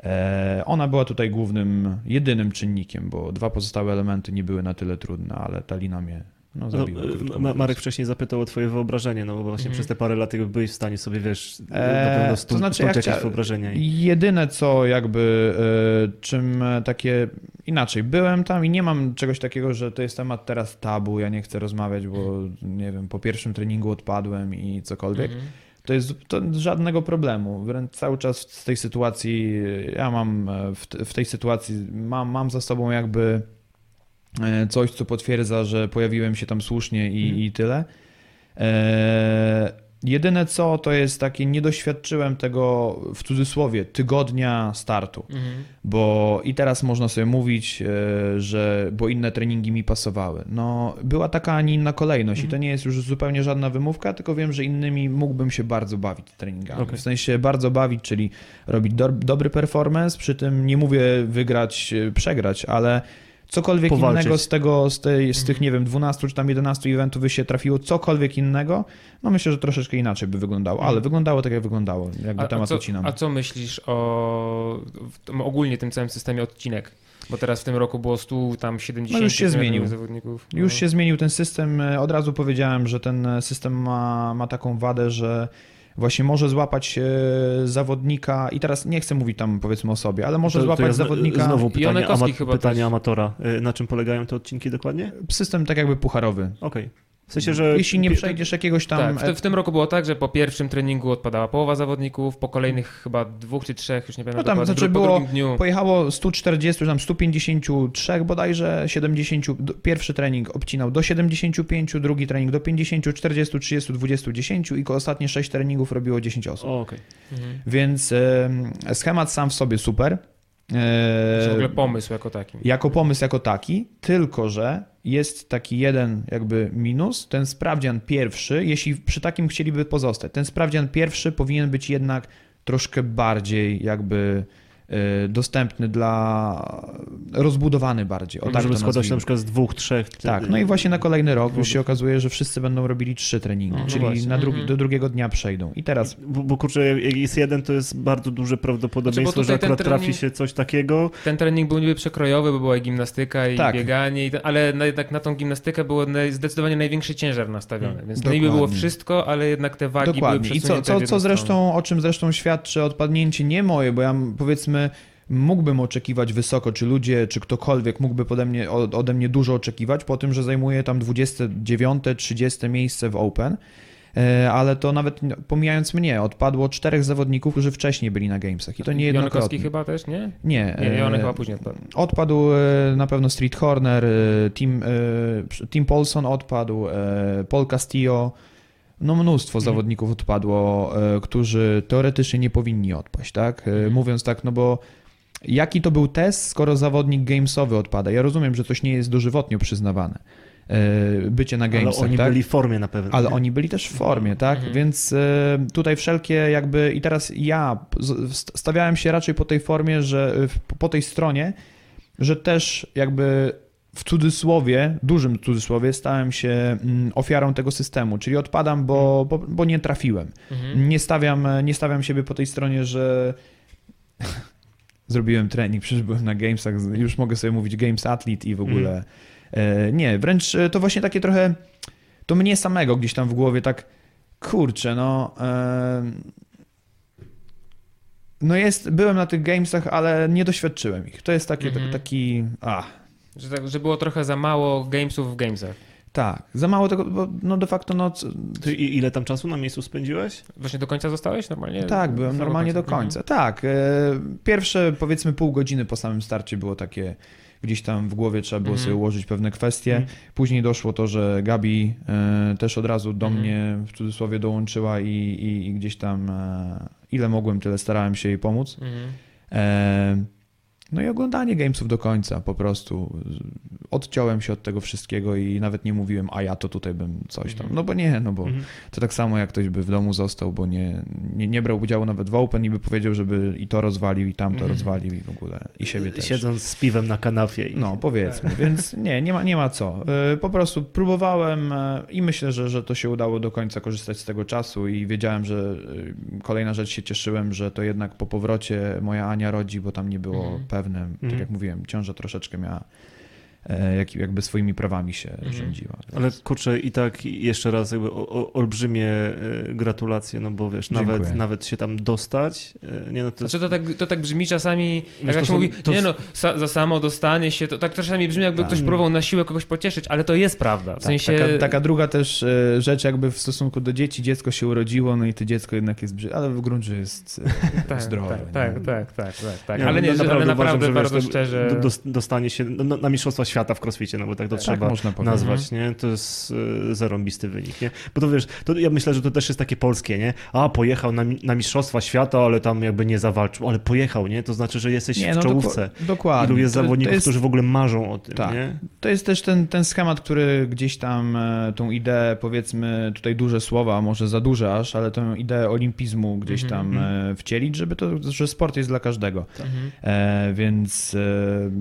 e, ona była tutaj głównym, jedynym czynnikiem, bo dwa pozostałe elementy nie były na tyle trudne, ale ta lina mnie no, No, zabiła. e, Ma-. Marek wcześniej zapytał o twoje wyobrażenie, no bo właśnie Mhm. przez te parę lat jakby byłeś w stanie sobie, wiesz, na Eee, pewno to stu, znaczy, znaczy, ja jakieś chcia- wyobrażenia. I... Jedyne co jakby, e, czym e, takie, inaczej, byłem tam i nie mam czegoś takiego, że to jest temat teraz tabu, ja nie chcę rozmawiać, bo nie wiem, po pierwszym treningu odpadłem i cokolwiek. Mhm. To jest to żadnego problemu. Wręcz cały czas z tej sytuacji, ja mam w, w tej sytuacji, mam, mam za sobą jakby coś, co potwierdza, że pojawiłem się tam słusznie i, Mhm. i tyle. E, jedyne co, to jest takie, nie doświadczyłem tego w cudzysłowie tygodnia startu, Mhm. bo i teraz można sobie mówić, e, że bo inne treningi mi pasowały. No, była taka, a nie inna kolejność i to nie jest już zupełnie żadna wymówka, tylko wiem, że innymi mógłbym się bardzo bawić treningami. Okej. W sensie bardzo bawić, czyli robić do, dobry performance, przy tym nie mówię wygrać, e, przegrać, ale cokolwiek Powalczyć. innego z tego, z, tej, z tych, Mhm. nie wiem, 12 czy tam 11 eventów by się trafiło, cokolwiek innego, no myślę, że troszeczkę inaczej by wyglądało, ale wyglądało tak, jak wyglądało. Jakby A, a, temat co, ucinam. a co myślisz o tym, ogólnie tym całym systemie odcinek? Bo teraz w tym roku było 100, tam 70 No już się zmienił. zawodników. Już No. się zmienił ten system. Od razu powiedziałem, że ten system ma, ma taką wadę, że właśnie może złapać e, zawodnika i teraz nie chcę mówić tam powiedzmy o sobie, ale może To- to złapać ja zno- zawodnika. Znowu pytanie, ama- chyba pytanie amatora. Y, Na czym polegają te odcinki dokładnie? System tak jakby pucharowy. Okej. W sensie, że... Jeśli nie przejdziesz jakiegoś tam... Tak, w, te- w tym roku było tak, że po pierwszym treningu odpadała połowa zawodników, po kolejnych chyba dwóch czy trzech, już nie pamiętam No tam, znaczy po było- drugim dniu. Pojechało 140, czy tam 153 bodajże, 70, do- pierwszy trening obcinał do 75, drugi trening do 50, 40, 30, 20, 10 i ostatnie 6 treningów robiło 10 osób. O, okej. Mhm. Więc e, schemat sam w sobie super. W ogóle pomysł jako taki. jako pomysł jako taki, tylko że jest taki jeden jakby minus, ten sprawdzian pierwszy, jeśli przy takim chcieliby pozostać, ten sprawdzian pierwszy powinien być jednak troszkę bardziej jakby dostępny dla, rozbudowany bardziej, o tak Żeby składał się na przykład z dwóch, trzech... Tak, no i właśnie na kolejny rok już się okazuje, że wszyscy będą robili trzy treningi, No, no czyli właśnie. na drugi, Mhm. do drugiego dnia przejdą. I teraz Bo, bo kurczę, jak jest jeden, to jest bardzo duże prawdopodobieństwo, Znaczy, że akurat trafi trening- się coś takiego. Ten trening był niby przekrojowy, bo była i gimnastyka, i Tak. bieganie, i ten, ale na, jednak na tą gimnastykę było zdecydowanie największy ciężar nastawiony. Mm, Więc to niby było dokładnie. wszystko, ale jednak te wagi były Dokładnie. I co, co, co zresztą, o czym zresztą świadczy odpadnięcie nie moje, bo ja m- mógłbym oczekiwać wysoko, czy ludzie, czy ktokolwiek mógłby pode mnie, od- ode mnie dużo oczekiwać po tym, że zajmuję tam 29, 30 miejsce w Open. E, Ale to nawet pomijając mnie, odpadło czterech zawodników, którzy wcześniej byli na Gamesach i to nie jednokrotnie. chyba też, nie? Nie, Nie, e, Jonek chyba później odpadł. Odpadł e, na pewno Street Corner, Tim, Tim Paulson odpadł, Paul Castillo. No mnóstwo Mhm. zawodników odpadło, e, którzy teoretycznie nie powinni odpaść, tak? E, Mhm. Mówiąc tak, no bo jaki to był test, skoro zawodnik gamesowy odpada? Ja rozumiem, że coś nie jest dożywotnio przyznawane. e, Bycie na Ale gamesach, oni tak? byli w formie na pewno. Ale oni byli też w formie, tak? Mhm. Więc tutaj wszelkie jakby i teraz ja stawiałem się raczej po tej formie, że po tej stronie, że też jakby w cudzysłowie, dużym cudzysłowie, stałem się mm, ofiarą tego systemu, czyli odpadam, bo, bo, bo nie trafiłem. Mhm. Nie stawiam, nie stawiam siebie po tej stronie, że zrobiłem trening, przecież byłem na Gamesach, już mogę sobie mówić Games Athlete i w ogóle. E, Nie, wręcz e, to właśnie takie trochę, to mnie samego gdzieś tam w głowie tak, kurczę, no... e, No jest, byłem na tych Gamesach, ale nie doświadczyłem ich. To jest taki, Mhm. taki, a, Że, tak, że było trochę za mało gamesów w gamesach. tak, za mało tego, bo no de facto, no, Ty ile tam czasu na miejscu spędziłeś? Właśnie do końca zostałeś normalnie? Tak, byłem normalnie do Mhm. końca. Tak. e, Pierwsze powiedzmy pół godziny po samym starcie było takie, gdzieś tam w głowie trzeba było Mhm. sobie ułożyć pewne kwestie. Mhm. Później doszło to, że Gabi e, też od razu do Mhm. mnie w cudzysłowie dołączyła i, i, i gdzieś tam e, ile mogłem, tyle starałem się jej pomóc. Mhm. E, no i oglądanie gamesów do końca po prostu. Odciąłem się od tego wszystkiego i nawet nie mówiłem, a ja to tutaj bym coś tam. Mhm. No bo nie, no bo Mhm. to tak samo jak ktoś by w domu został, bo nie, nie, nie brał udziału nawet w Open i by powiedział, żeby i to rozwalił, i tamto Mhm. rozwalił i w ogóle, i siebie też. Siedząc z piwem na kanapie. I... No, powiedzmy, więc nie, nie ma, nie ma co. Y, Po prostu próbowałem y, i myślę, że, że to się udało do końca korzystać z tego czasu i wiedziałem, że y, kolejna rzecz się cieszyłem, że to jednak po powrocie moja Ania rodzi, bo tam nie było Mhm. Pewne, tak Mhm. jak mówiłem, ciąża troszeczkę miała, jak, jakby swoimi prawami się Mhm. rządziła. Ale kurczę, i tak jeszcze raz jakby o, o, olbrzymie e, gratulacje, no bo wiesz, Dziękuję. nawet, nawet się tam dostać, e, nie no to Znaczy to tak, to tak brzmi czasami, Wiesz, jak się mówi, to nie no, sa, za samo dostanie się, to tak czasami brzmi jakby Tak. ktoś próbował na siłę kogoś pocieszyć, ale to jest prawda. W Tak, sensie... taka, taka druga też e, rzecz jakby w stosunku do dzieci, dziecko się urodziło, no i to dziecko jednak jest brzydkie, ale w gruncie jest e, tak, zdrowe. tak, tak, tak, tak, tak, tak. Ale nie, no, że- ale naprawdę uważam, że bardzo wiesz, szczerze... do- dos- Dostanie się no, na, na Mistrzostwa Świata w crossficie, no bo tak to Tak, trzeba nazwać, nie? To jest e, zarąbisty wynik, nie? Bo to wiesz, to ja myślę, że to też jest takie polskie, nie? A, pojechał na, na Mistrzostwa Świata, ale tam jakby nie zawalczył, ale pojechał, nie? To znaczy, że jesteś Nie, w no, czołówce. doku- dokładnie. Ilu jest To- to zawodników, jest- którzy w ogóle marzą o tym, Tak. nie? To jest też ten, ten schemat, który gdzieś tam e, tą ideę, powiedzmy, tutaj duże słowa, może za duże aż, ale tę ideę olimpizmu gdzieś Mhm, tam e, wcielić, żeby to, że sport jest dla każdego. Mhm. E, więc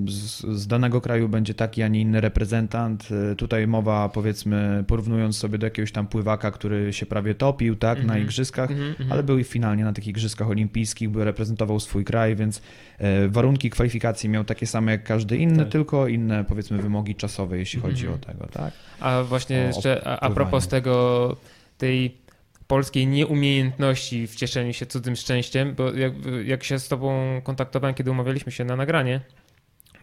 z, z danego kraju będzie taki, a nie inny reprezentant. E, tutaj mowa, powiedzmy, porównując sobie do jakiegoś tam pływaka, który się prawie topił, tak, na Mhm. igrzyskach, Mhm, mhm. ale był i finalnie na tych igrzyskach olimpijskich, by reprezentował swój kraj, więc e, warunki kwalifikacji miał takie same jak każdy inny, Tak. tylko inne powiedzmy wymogi czasowe, jeśli chodzi Mhm. o tego, tak? A właśnie o jeszcze a, a propos tego, tej polskiej nieumiejętności w cieszeniu się cudzym szczęściem, bo jak, jak się z tobą kontaktowałem, kiedy umawialiśmy się na nagranie,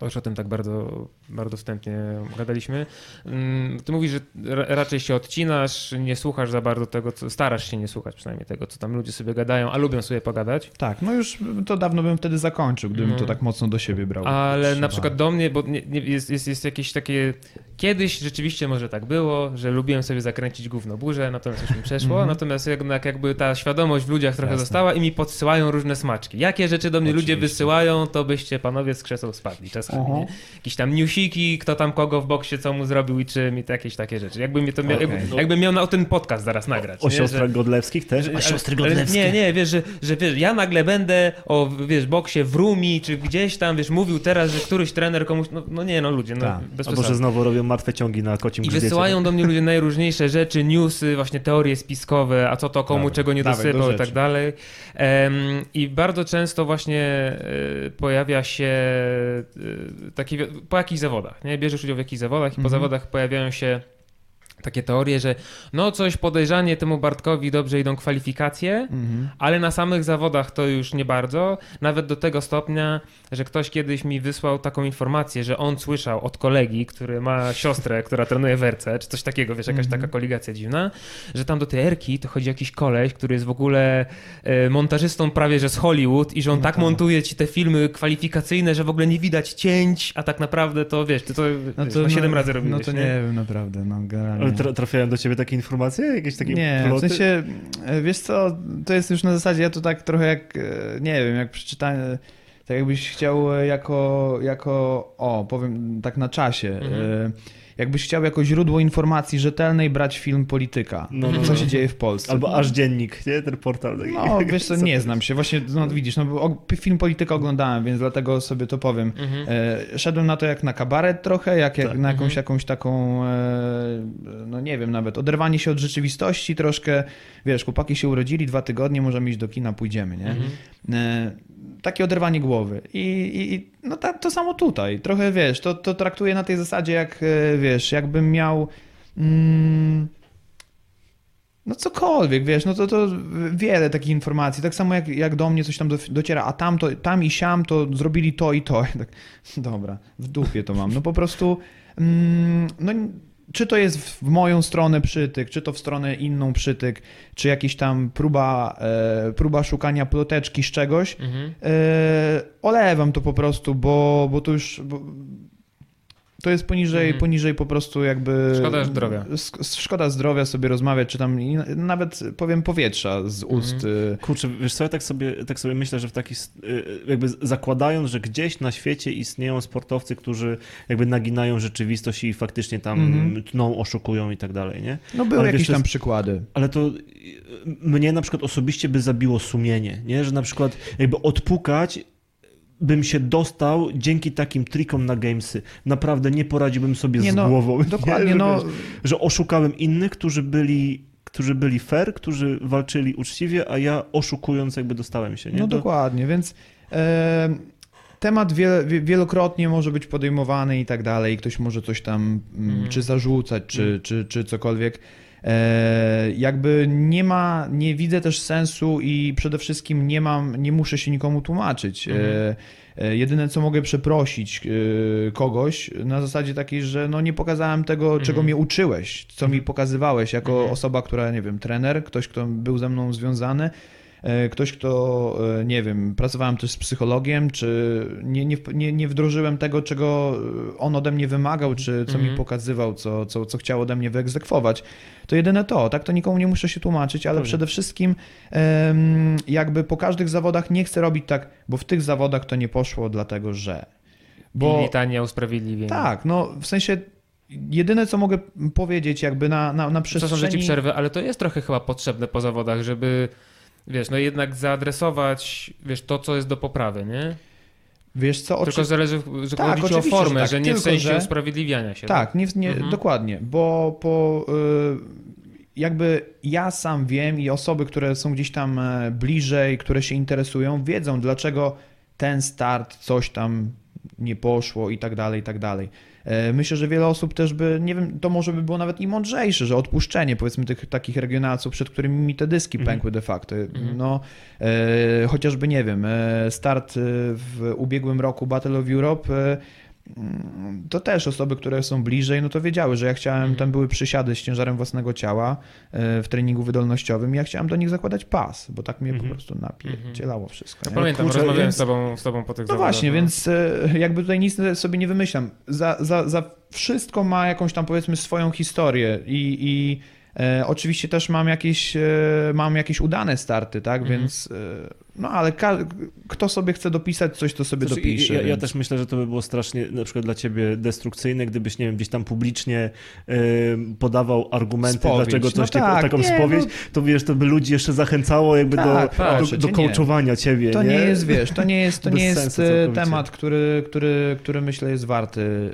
To już o tym tak bardzo, bardzo wstępnie gadaliśmy. Mm, Ty mówisz, że ra- raczej się odcinasz, nie słuchasz za bardzo tego, co, starasz się nie słuchać przynajmniej tego, co tam ludzie sobie gadają, a lubią sobie pogadać. Tak, no już to dawno bym wtedy zakończył, gdybym No. to tak mocno do siebie brał. Ale na przykład do mnie, bo nie, nie, jest, jest, jest jakieś takie. Kiedyś rzeczywiście może tak było, że lubiłem sobie zakręcić gówno burzę, natomiast już mi przeszło. Mhm. Natomiast jednak jakby ta świadomość w ludziach trochę Jasne. została i mi podsyłają różne smaczki. Jakie rzeczy do mnie ludzie Oczywiście. wysyłają, to byście panowie z krzeseł spadli czasami. Nie? Jakieś tam newsiki, kto tam kogo w boksie, co mu zrobił i czym i jakieś takie rzeczy. Jakby mnie to mia- Okej. jakby, jakbym miał na o ten podcast zaraz nagrać. O nie? siostrach Że- Godlewskich też? że- ale- siostry Godlewskie? Nie, nie, wiesz, że, że wiesz, ja nagle będę o, wiesz, boksie w Rumi, czy gdzieś tam, wiesz, mówił teraz, że któryś trener komuś, no, no nie, no ludzie, no Tak. bez A może przesady. znowu robią martwe ciągi na kocim I grzbiecie? wysyłają do mnie ludzie najróżniejsze rzeczy, newsy, właśnie teorie spiskowe, a co to komu, Dawaj, czego nie dawaj, do dosypał i tak dalej. Em, I bardzo często właśnie e, pojawia się e, taki, po jakichś zawodach, nie? Bierzesz udział w jakichś zawodach i po Mhm. zawodach pojawiają się takie teorie, że no coś podejrzanie temu Bartkowi dobrze idą kwalifikacje, Mhm. ale na samych zawodach to już nie bardzo. Nawet do tego stopnia, że ktoś kiedyś mi wysłał taką informację, że on słyszał od kolegi, który ma siostrę, która trenuje w RC, czy coś takiego, wiesz, jakaś Mhm. taka koligacja dziwna, że tam do tej Erki to chodzi jakiś koleś, który jest w ogóle e, montażystą prawie że z Hollywood i że on No tak tak. montuje ci te filmy kwalifikacyjne, że w ogóle nie widać cięć, a tak naprawdę to wiesz, ty to, No wiesz, to 7 no, razy robiłeś, No to nie, wiem, naprawdę, no generalnie. Tra- trafiają do ciebie takie informacje? Jakieś takie Nie, w ploty? sensie, e, wiesz co, to jest już na zasadzie, ja to tak trochę jak, e, nie wiem, jak przeczytałem, tak jakbyś chciał e, jako, jako o, powiem tak na czasie, Mhm. Jakbyś chciał jako źródło informacji rzetelnej brać film polityka, No, no, co no. się dzieje w Polsce. Albo aż dziennik, nie? Ten portal. taki. No, wiesz co, nie znam się, właśnie, no widzisz, no, film polityka oglądałem, więc dlatego sobie to powiem. Mhm. E, szedłem na to jak na kabaret trochę, jak, jak Tak. na jakąś, Mhm. jakąś taką, e, no nie wiem nawet, oderwanie się od rzeczywistości troszkę, wiesz, chłopaki się urodzili, dwa tygodnie, możemy iść do kina, pójdziemy, nie? Mhm. E, takie oderwanie głowy. I, i, i no ta, to samo tutaj, trochę, wiesz, to, to traktuję na tej zasadzie, jak, e, wiesz, jakbym miał... Mm, no cokolwiek, wiesz, no to, to wiele takich informacji, tak samo jak, jak do mnie coś tam do, dociera, a tam, to, tam i siam to zrobili to i to. Tak, dobra, w dupie to mam. No po prostu, mm, no czy to jest w moją stronę przytyk, czy to w stronę inną przytyk, czy jakiś tam próba, e, próba szukania ploteczki z czegoś, Mhm. e, olewam to po prostu, bo, bo to już... Bo, to jest poniżej, Mhm. poniżej po prostu jakby... Szkoda zdrowia. Szkoda zdrowia sobie rozmawiać, czy tam i nawet powiem powietrza z ust. y, Kurczę, wiesz co, ja tak sobie, tak sobie myślę, że w taki, s- y, jakby zakładając, że gdzieś na świecie istnieją sportowcy, którzy jakby naginają rzeczywistość i faktycznie tam Mhm. tną, oszukują i tak dalej, nie? No były Ale wiesz, jakieś to tam jest- przykłady. Ale to y, mnie na przykład osobiście by zabiło sumienie, nie? Że na przykład jakby odpukać bym się dostał dzięki takim trikom na gamesy. Naprawdę nie poradziłbym sobie Nie z no, głową. Dokładnie, nie? Że, no wiesz, że oszukałem innych, którzy byli, którzy byli fair, którzy walczyli uczciwie, a ja oszukując jakby dostałem się, nie? No dokładnie, więc e, temat wie, wie, wielokrotnie może być podejmowany i tak dalej. Ktoś może coś tam mm, Mhm. czy zarzucać, czy, Mhm. czy, czy cokolwiek. E, jakby nie ma, nie widzę też sensu i przede wszystkim nie mam, nie muszę się nikomu tłumaczyć. Mhm. E, e, jedyne co mogę przeprosić e, kogoś na zasadzie takiej, że no nie pokazałem tego, czego Mhm. mnie uczyłeś, co mi Mhm. pokazywałeś jako Mhm. osoba, która, nie wiem, trener, ktoś, kto był ze mną związany. E, Ktoś, kto, e, nie wiem, pracowałem też z psychologiem, czy nie, nie, nie, nie wdrożyłem tego, czego e, on ode mnie wymagał, czy co mi Mhm. pokazywał, co, co, co chciał ode mnie wyegzekwować. To jedyne to, tak? To nikomu nie muszę się tłumaczyć, ale Pewnie. przede wszystkim jakby po każdych zawodach nie chcę robić tak, bo w tych zawodach to nie poszło, dlatego że. Bo... Bo Litania tak, no w sensie jedyne, co mogę powiedzieć jakby na, na, na Przepraszam, że ci przestrzeni... przerwę, ale to jest trochę chyba potrzebne po zawodach, żeby wiesz, no jednak zaadresować, wiesz, to, co jest do poprawy, nie? Wiesz co, Tylko oczy... zależy, że Tak, chodzi o oczywiście, że formę, tak, że nie w tylko, sensie że- usprawiedliwiania się. Tak, nie, nie, Mhm. dokładnie, bo po, y, jakby ja sam wiem i osoby, które są gdzieś tam e, bliżej, które się interesują, wiedzą dlaczego ten start, coś tam nie poszło i tak dalej, i tak dalej. E, Myślę, że wiele osób też by, nie wiem, to może by było nawet i mądrzejsze, że odpuszczenie powiedzmy tych takich regionalców, przed którymi mi te dyski Mhm. pękły de facto. Mhm. No, e, chociażby, nie wiem, e, start e, w ubiegłym roku Battle of Europe, e, mm, to też osoby, które są bliżej, no to wiedziały, że ja chciałem, Mhm. tam były przysiady z ciężarem własnego ciała e, w treningu wydolnościowym i ja chciałem do nich zakładać pas, bo tak mnie Mhm. po prostu napierdzielało wszystko. nie? Pamiętam, kurczę, rozmawiałem więc- z tobą, z tobą po tych No zawodach, właśnie, więc e, jakby tutaj nic sobie nie wymyślam. Za, za, za wszystko ma jakąś tam powiedzmy swoją historię i, i e, oczywiście też mam jakieś, e, mam jakieś udane starty, tak, Mhm. więc e, no ale kto sobie chce dopisać coś, to sobie Znaczy, dopisze. ja, ja też myślę, że to by było strasznie na przykład dla ciebie destrukcyjne, gdybyś, nie wiem, gdzieś tam publicznie y, podawał argumenty, Spowiedź. dlaczego No coś nie, tak, taką nie, spowiedź, no- to wiesz, to by ludzi jeszcze zachęcało jakby Tak, do, proszę do, do coachowania ciebie, To nie jest, wiesz, to nie jest, to nie jest e, temat, który, który, który myślę jest warty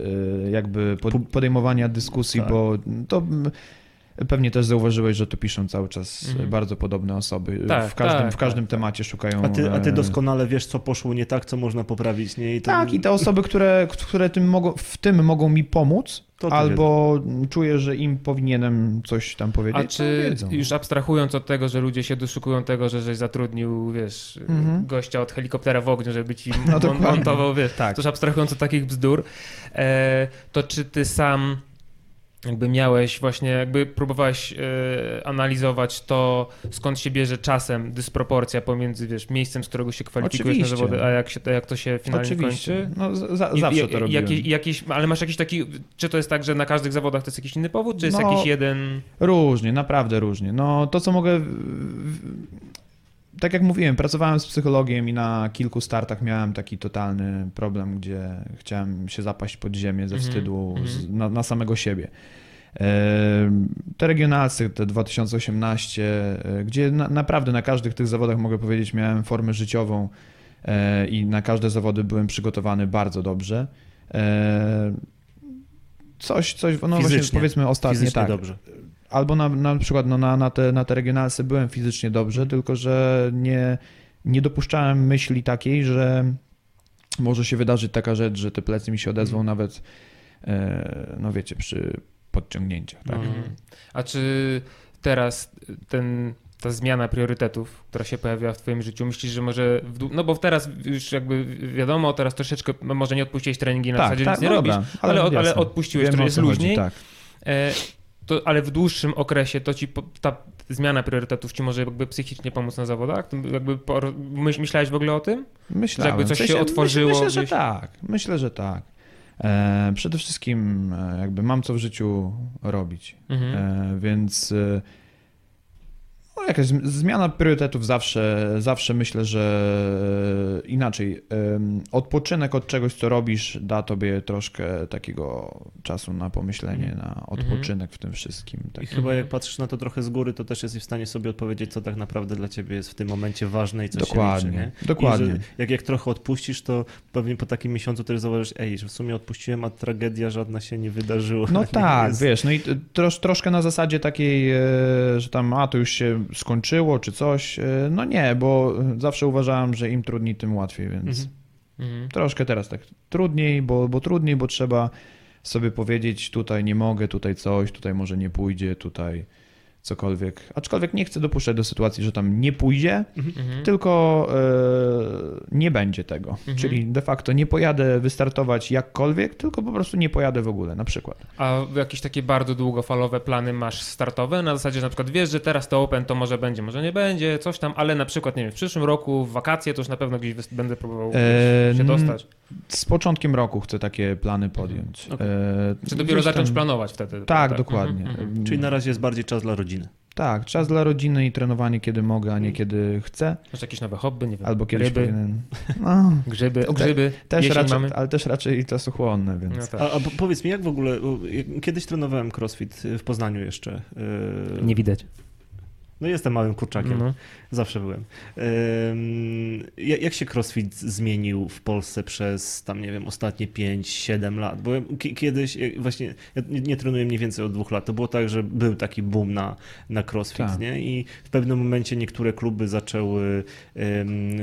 e, jakby pod- podejmowania dyskusji, Tak. bo to pewnie też zauważyłeś, że to piszą cały czas Mhm. bardzo podobne osoby. Tak, w każdym, tak, w każdym temacie szukają... A ty, a ty e, doskonale wiesz, co poszło nie tak, co można poprawić, nie? I to, Tak, i te osoby, które, które tym mogą, w tym mogą mi pomóc, albo czuję, że im powinienem coś tam powiedzieć, A to czy wiedzą. już abstrahując od tego, że ludzie się doszukują tego, że żeś zatrudnił, wiesz, Mhm. gościa od helikoptera w ogniu, żeby ci No mon- montował, wiesz, Tak. to już abstrahując od takich bzdur, e, to czy ty sam jakby miałeś właśnie, jakby próbowałeś e, analizować to, skąd się bierze czasem dysproporcja pomiędzy, wiesz, miejscem, z którego się kwalifikujesz Oczywiście. na zawody, a jak, się, jak to się finalnie Oczywiście. kończy? No, za, I- zawsze i- to robiłem. Jakieś, jakieś, ale masz jakiś taki, czy to jest tak, że na każdych zawodach to jest jakiś inny powód, czy jest No, jakiś jeden... Różnie, naprawdę różnie. No to, co mogę... Tak jak mówiłem, pracowałem z psychologiem i na kilku startach miałem taki totalny problem, gdzie chciałem się zapaść pod ziemię ze Mhm, wstydu mhm. z, na, na samego siebie. Te regionalsy, te 2018, e, gdzie na, naprawdę na każdych tych zawodach, mogę powiedzieć, miałem formę życiową e, i na każde zawody byłem przygotowany bardzo dobrze. E, Coś, coś, no właśnie Fizycznie. powiedzmy ostatnio Fizycznie tak. dobrze. Albo na, na przykład no, na, na, te, na te regionalsy byłem fizycznie dobrze, tylko że nie, nie dopuszczałem myśli takiej, że może się wydarzyć taka rzecz, że te plecy mi się odezwą nawet, e, no wiecie, przy podciągnięciach. Tak? Mhm. A czy teraz ten, ta zmiana priorytetów, która się pojawiła w twoim życiu, myślisz, że może, dłu- no bo teraz już jakby wiadomo, teraz troszeczkę, może nie odpuściłeś treningi na zasadzie nic nie no robisz, dobra, ale, ale, jasne. odpuściłeś, Wiem, to jest co chodzi, luźniej, Tak. To, ale w dłuższym okresie to ci ta zmiana priorytetów ci może jakby psychicznie pomóc na zawodach? Jakby myśl, myślałeś w ogóle o tym? Myślałem. jakby coś W sensie, się otworzyło Myślę, myślę, że tak. Myślę, że tak. E, przede wszystkim e, jakby mam co w życiu robić. Mhm. E, więc e, no, jakaś zm- zmiana priorytetów zawsze, zawsze myślę, że inaczej. em, Odpoczynek od czegoś, co robisz, da tobie troszkę takiego czasu na pomyślenie, na odpoczynek w tym wszystkim. I Tak. chyba jak patrzysz na to trochę z góry, to też jesteś w stanie sobie odpowiedzieć, co tak naprawdę dla ciebie jest w tym momencie ważne i co Dokładnie, się liczy, nie? dokładnie. I że jak, jak trochę odpuścisz, to pewnie po takim miesiącu też zauważysz, ej, że w sumie odpuściłem, a tragedia żadna się nie wydarzyła. No tak, jest- wiesz, no i trosz, troszkę na zasadzie takiej, e, że tam, a to już się skończyło, czy coś. E, No nie, bo zawsze uważałem, że im trudniej, tym łatwiej, więc Mhm. Mhm. troszkę teraz tak trudniej, bo, bo trudniej, bo trzeba sobie powiedzieć, tutaj nie mogę, tutaj coś, tutaj może nie pójdzie, tutaj cokolwiek. Aczkolwiek nie chcę dopuszczać do sytuacji, że tam nie pójdzie, Mhm. tylko e, nie będzie tego. Mhm. Czyli de facto nie pojadę wystartować jakkolwiek, tylko po prostu nie pojadę w ogóle, na przykład. A jakieś takie bardzo długofalowe plany masz startowe? Na zasadzie, że na przykład wiesz, że teraz to Open to może będzie, może nie będzie, coś tam, ale na przykład, nie wiem, w przyszłym roku, w wakacje to już na pewno gdzieś będę próbował Eee, się dostać. Z początkiem roku chcę takie plany podjąć. Okej. E, Czy dopiero zacząć tam- planować wtedy? Tak, dokładnie. Mhm, mhm. Czyli na razie jest bardziej czas dla rodziny. Tak, czas dla rodziny i trenowanie kiedy mogę, a nie kiedy chcę. Masz jakieś nowe hobby, nie wiem, Albo kiedyś ryby, powinien. No, grzyby, o grzyby, też jesień raczej, mamy. ale też raczej czasochłonne, więc. No tak. A, a po- powiedz mi, jak w ogóle, kiedyś trenowałem crossfit w Poznaniu jeszcze. yy, Nie widać. No jestem małym kurczakiem. No. Zawsze byłem. Jak, się crossfit zmienił w Polsce przez tam, nie wiem, ostatnie 5-7 lat? Bo kiedyś, e, właśnie, ja nie, trenuję mniej więcej od dwóch lat. To było tak, że był taki boom na, na crossfit, Tak. nie? I w pewnym momencie niektóre kluby zaczęły,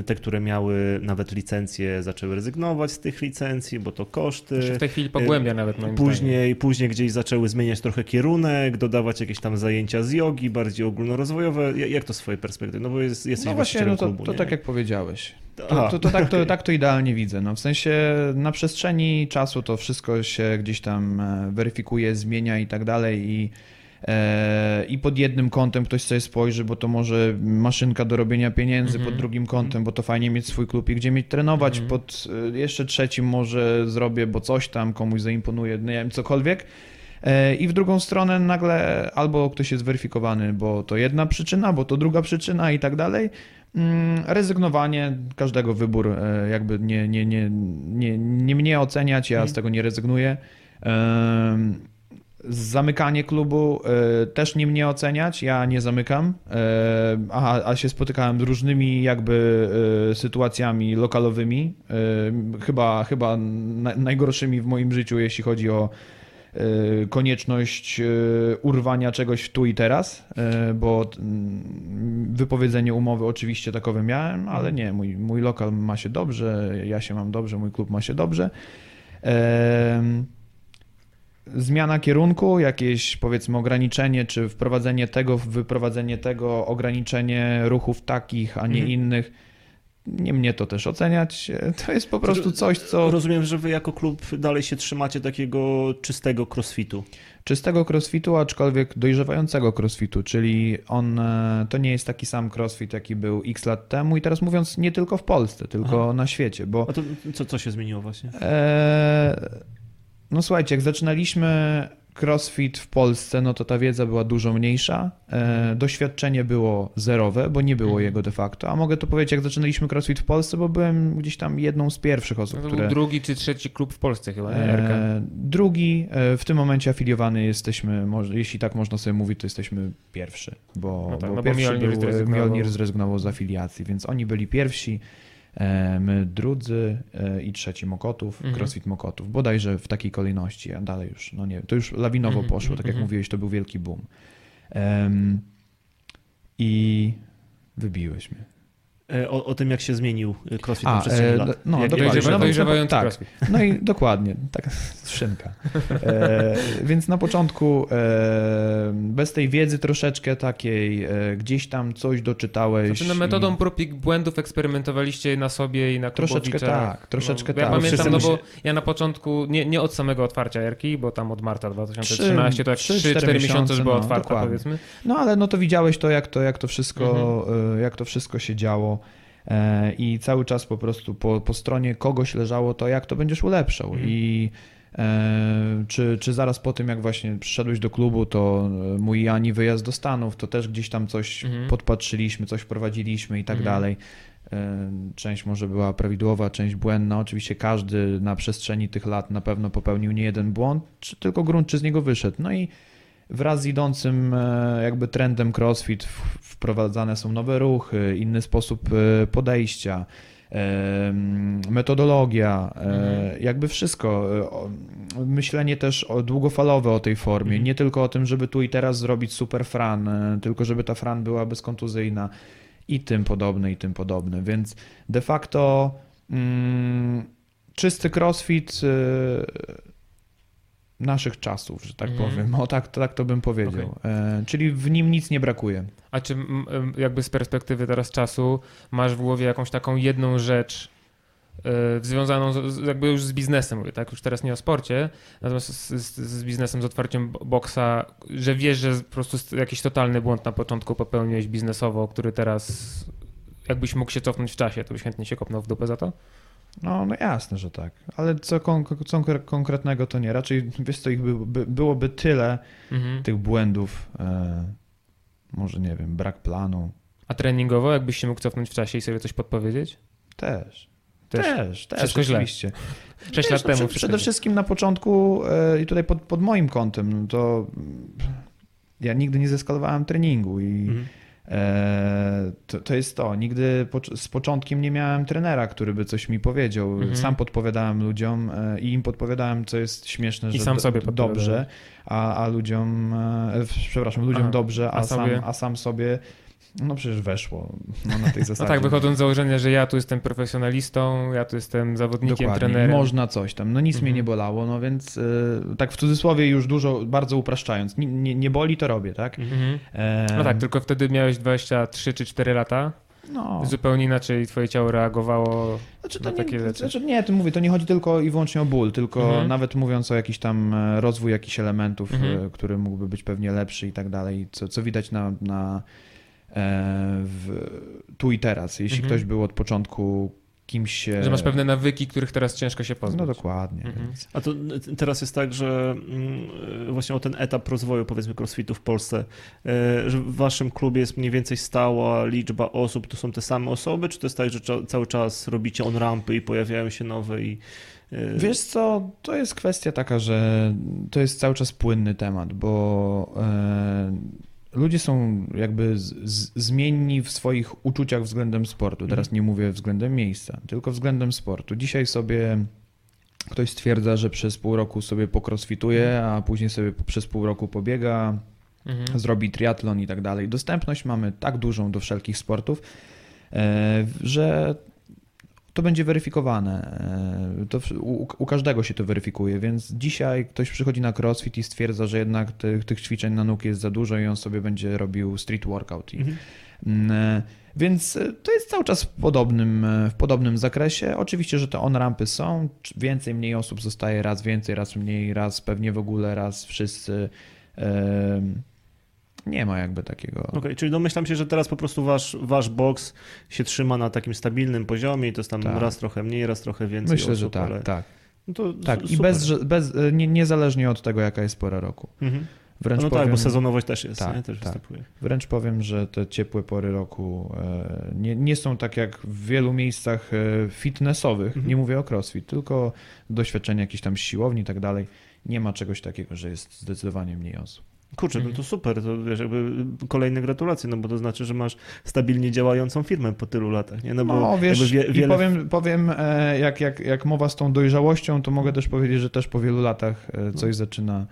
te, które miały nawet licencje, zaczęły rezygnować z tych licencji, bo to koszty. To się w tej chwili pogłębia nawet moim zdaniem. Później, później gdzieś zaczęły zmieniać trochę kierunek, dodawać jakieś tam zajęcia z jogi, bardziej ogólnorozwojowe ja- jak to z twojej perspektywy? No bo jest, jesteś No właśnie, no to, klubu, to tak jak powiedziałeś. To, to, to, tak, to tak to idealnie widzę. No, w sensie na przestrzeni czasu to wszystko się gdzieś tam e, weryfikuje, zmienia i tak dalej i, e, i pod jednym kątem ktoś sobie spojrzy, bo to może maszynka do robienia pieniędzy, Mhm. pod drugim kątem, bo to fajnie mieć swój klub i gdzie mieć trenować, Mhm. pod e, jeszcze trzecim może zrobię, bo coś tam komuś zaimponuje, nie wiem, cokolwiek. E, I w drugą stronę nagle albo ktoś jest weryfikowany, bo to jedna przyczyna, bo to druga przyczyna i tak dalej. Mm, Rezygnowanie, każdego wybór, e, jakby nie, nie, nie, nie, nie mnie oceniać, ja z tego nie rezygnuję. Em, Zamykanie klubu e, też nie mnie oceniać, ja nie zamykam, e, a, a się spotykałem z różnymi jakby e, sytuacjami lokalowymi, e, chyba, chyba na, najgorszymi w moim życiu, jeśli chodzi o e, konieczność e, urwania czegoś tu i teraz, e, bo mm, wypowiedzenie umowy oczywiście takowe miałem, ale nie, mój, mój lokal ma się dobrze, ja się mam dobrze, mój klub ma się dobrze. Zmiana kierunku, jakieś powiedzmy ograniczenie, czy wprowadzenie tego, wyprowadzenie tego, ograniczenie ruchów takich, a nie Mhm. innych. Nie mnie to też oceniać. To jest po prostu coś, co Rozumiem, że wy jako klub dalej się trzymacie takiego czystego crossfitu. czystego crossfitu, aczkolwiek dojrzewającego crossfitu, czyli on e, to nie jest taki sam crossfit, jaki był x lat temu i teraz mówiąc nie tylko w Polsce, tylko Aha. na świecie, bo A to co, co się zmieniło właśnie? e, no słuchajcie, jak zaczynaliśmy crossfit w Polsce, no to ta wiedza była dużo mniejsza, e, doświadczenie było zerowe, bo nie było Mhm. jego de facto, a mogę to powiedzieć, jak zaczynaliśmy crossfit w Polsce, bo byłem gdzieś tam jedną z pierwszych osób, No to które... był drugi czy trzeci klub w Polsce chyba, nie? E, drugi, e, w tym momencie afiliowany jesteśmy, może, jeśli tak można sobie mówić, to jesteśmy pierwszy, bo, No tak, bo no bo pierwszy Mjolnir był, zrezygnował. Mjolnir zrezygnował z afiliacji, więc oni byli pierwsi, drudzy e, i trzeci Mokotów, Mhm. CrossFit Mokotów, bodajże w takiej kolejności, a dalej już, no nie, to już lawinowo Mhm, poszło, tak jak mhm. mówiłeś, to był wielki boom. Em, I wybiłeś mnie. E, O, o tym, jak się zmienił crossfit A, na przestrzeni e, lat. no, jak, dokładnie. jak Dojrzewa, no, dojrzewający tak. crossfit. No i dokładnie, tak, szynka. E, więc na początku e, bez tej wiedzy troszeczkę takiej, e, gdzieś tam coś doczytałeś. Znaczy, no, i- metodą prób i błędów eksperymentowaliście na sobie i na Troszeczkę tak, troszeczkę no, Ja tak. pamiętam, Wszyscy no bo ja na początku, nie, nie od samego otwarcia Erki, bo tam od marca 2013, to jak trzy, 3-4 cztery miesiące już była no, otwarta dokładnie. powiedzmy. No ale no to widziałeś to, jak to, jak to, wszystko, Mhm. e, jak to wszystko się działo. E, I cały czas po prostu po, po stronie kogoś leżało to, jak to będziesz ulepszał. Mhm. I e, czy, czy zaraz po tym, jak właśnie przyszedłeś do klubu, to e, mój Ani wyjazd do Stanów, to też gdzieś tam coś Mhm. podpatrzyliśmy, coś wprowadziliśmy i tak Mhm. dalej. Część może była prawidłowa, część błędna. Oczywiście każdy na przestrzeni tych lat na pewno popełnił nie jeden błąd, czy tylko grunt czy z niego wyszedł. No i wraz z idącym e, jakby trendem CrossFit wprowadzane są nowe ruchy, inny sposób e, podejścia, e, metodologia, Mhm. jakby wszystko. Myślenie też długofalowe o tej formie, Mhm. nie tylko o tym, żeby tu i teraz zrobić super fran, tylko żeby ta fran była bezkontuzyjna i tym podobne, i tym podobne. Więc de facto mm, czysty crossfit naszych czasów, że tak Mhm. powiem. O tak, tak to bym powiedział. E, czyli w nim nic nie brakuje. A czy jakby z perspektywy teraz czasu masz w głowie jakąś taką jedną rzecz y, związaną z, jakby już z biznesem, mówię, tak? Już teraz nie o sporcie, natomiast z, z, z biznesem, z otwarciem bo- boksa, że wiesz, że po prostu st- jakiś totalny błąd na początku popełniłeś biznesowo, który teraz jakbyś mógł się cofnąć w czasie, to byś chętnie się kopnął w dupę za to? No, no jasne, że tak. Ale co, co konkretnego to nie. Raczej, wiesz co, ich by, by, byłoby tyle Mhm. tych błędów. E, może, nie wiem, brak planu. A treningowo, jakbyś się mógł cofnąć w czasie i sobie coś podpowiedzieć? Też. Też. Też, też, Wszystko źle. oczywiście. Sześć Wiesz, lat no, temu. Przede, wszystko przede źle. wszystkim na początku e, i tutaj pod, pod moim kątem, no to ja nigdy nie zeskalowałem treningu i Mhm. E, to, to jest to. Nigdy po, z początkiem nie miałem trenera, który by coś mi powiedział. Mhm. Sam podpowiadałem ludziom e, i im podpowiadałem, co jest śmieszne, I że sam do- sobie dobrze, a, a ludziom, e, przepraszam, ludziom Aha, dobrze, a, a sam, a sam sobie No przecież weszło no, na tej No zasadzie. tak, wychodząc z założenia, że ja tu jestem profesjonalistą, ja tu jestem zawodnikiem, Dokładnie. trenerem. Można coś tam. No nic mnie Mhm. nie bolało, no więc y, tak w cudzysłowie już dużo, bardzo upraszczając. Nie, nie, nie boli, to robię, tak? Mhm. E, No tak, tylko wtedy miałeś 23 czy 4 lata. no. Zupełnie inaczej twoje ciało reagowało. Znaczy, na takie nie, rzeczy. znaczy nie, to mówię, to nie chodzi tylko i wyłącznie o ból, tylko Mhm. nawet mówiąc o jakiś tam e, rozwój jakichś elementów, Mhm. e, który mógłby być pewnie lepszy i tak dalej, co, co widać na, na e, w, tu i teraz. Jeśli Mhm. ktoś był od początku kimś się... Że masz pewne nawyki, których teraz ciężko się pozbyć. No dokładnie. Mhm. Więc. A to teraz jest tak, że mm, właśnie o ten etap rozwoju powiedzmy crossfitu w Polsce, e, że w waszym klubie jest mniej więcej stała liczba osób, to są te same osoby, czy to jest tak, że cały czas robicie on rampy i pojawiają się nowe i e, Wiesz co, to jest kwestia taka, że to jest cały czas płynny temat, bo e, ludzie są jakby z, z, zmienni w swoich uczuciach względem sportu. Teraz nie mówię względem miejsca, tylko względem sportu. Dzisiaj sobie ktoś stwierdza, że przez pół roku sobie pokrossfituje, a później sobie przez pół roku pobiega, Mhm. zrobi triatlon i tak dalej. Dostępność mamy tak dużą do wszelkich sportów, e, że to będzie weryfikowane. E, To u, u każdego się to weryfikuje, więc dzisiaj ktoś przychodzi na crossfit i stwierdza, że jednak tych, tych ćwiczeń na nóg jest za dużo i on sobie będzie robił street workout. I, Mhm. Mm, e, Więc e, to jest cały czas w podobnym, w podobnym zakresie. Oczywiście, że te on-rampy są, więcej, mniej osób zostaje, raz więcej, raz mniej, raz pewnie w ogóle, raz wszyscy. Em, Nie ma jakby takiego. Okej, czyli domyślam się, że teraz po prostu wasz, wasz box się trzyma na takim stabilnym poziomie i to jest tam Tak. raz trochę mniej, raz trochę więcej Myślę, osób, że tak, ale... tak. No tak. I bez, bez, e, nie, niezależnie od tego, jaka jest pora roku. Mhm. Wręcz No powiem, tak, bo sezonowość też jest, Tak, nie? też tak. występuje. Wręcz powiem, że te ciepłe pory roku e, nie, nie są tak jak w wielu miejscach e, fitnessowych, Mhm. nie mówię o crossfit, tylko doświadczenie jakichś tam siłowni i tak dalej. Nie ma czegoś takiego, że jest zdecydowanie mniej osób. Kurczę, no Mhm. to super, to wiesz, jakby kolejne gratulacje, no bo to znaczy, że masz stabilnie działającą firmę po tylu latach, nie? No bo No wiesz, wie, i wiele... powiem, powiem e, jak, jak, jak mowa z tą dojrzałością, to mogę też powiedzieć, że też po wielu latach e, coś zaczyna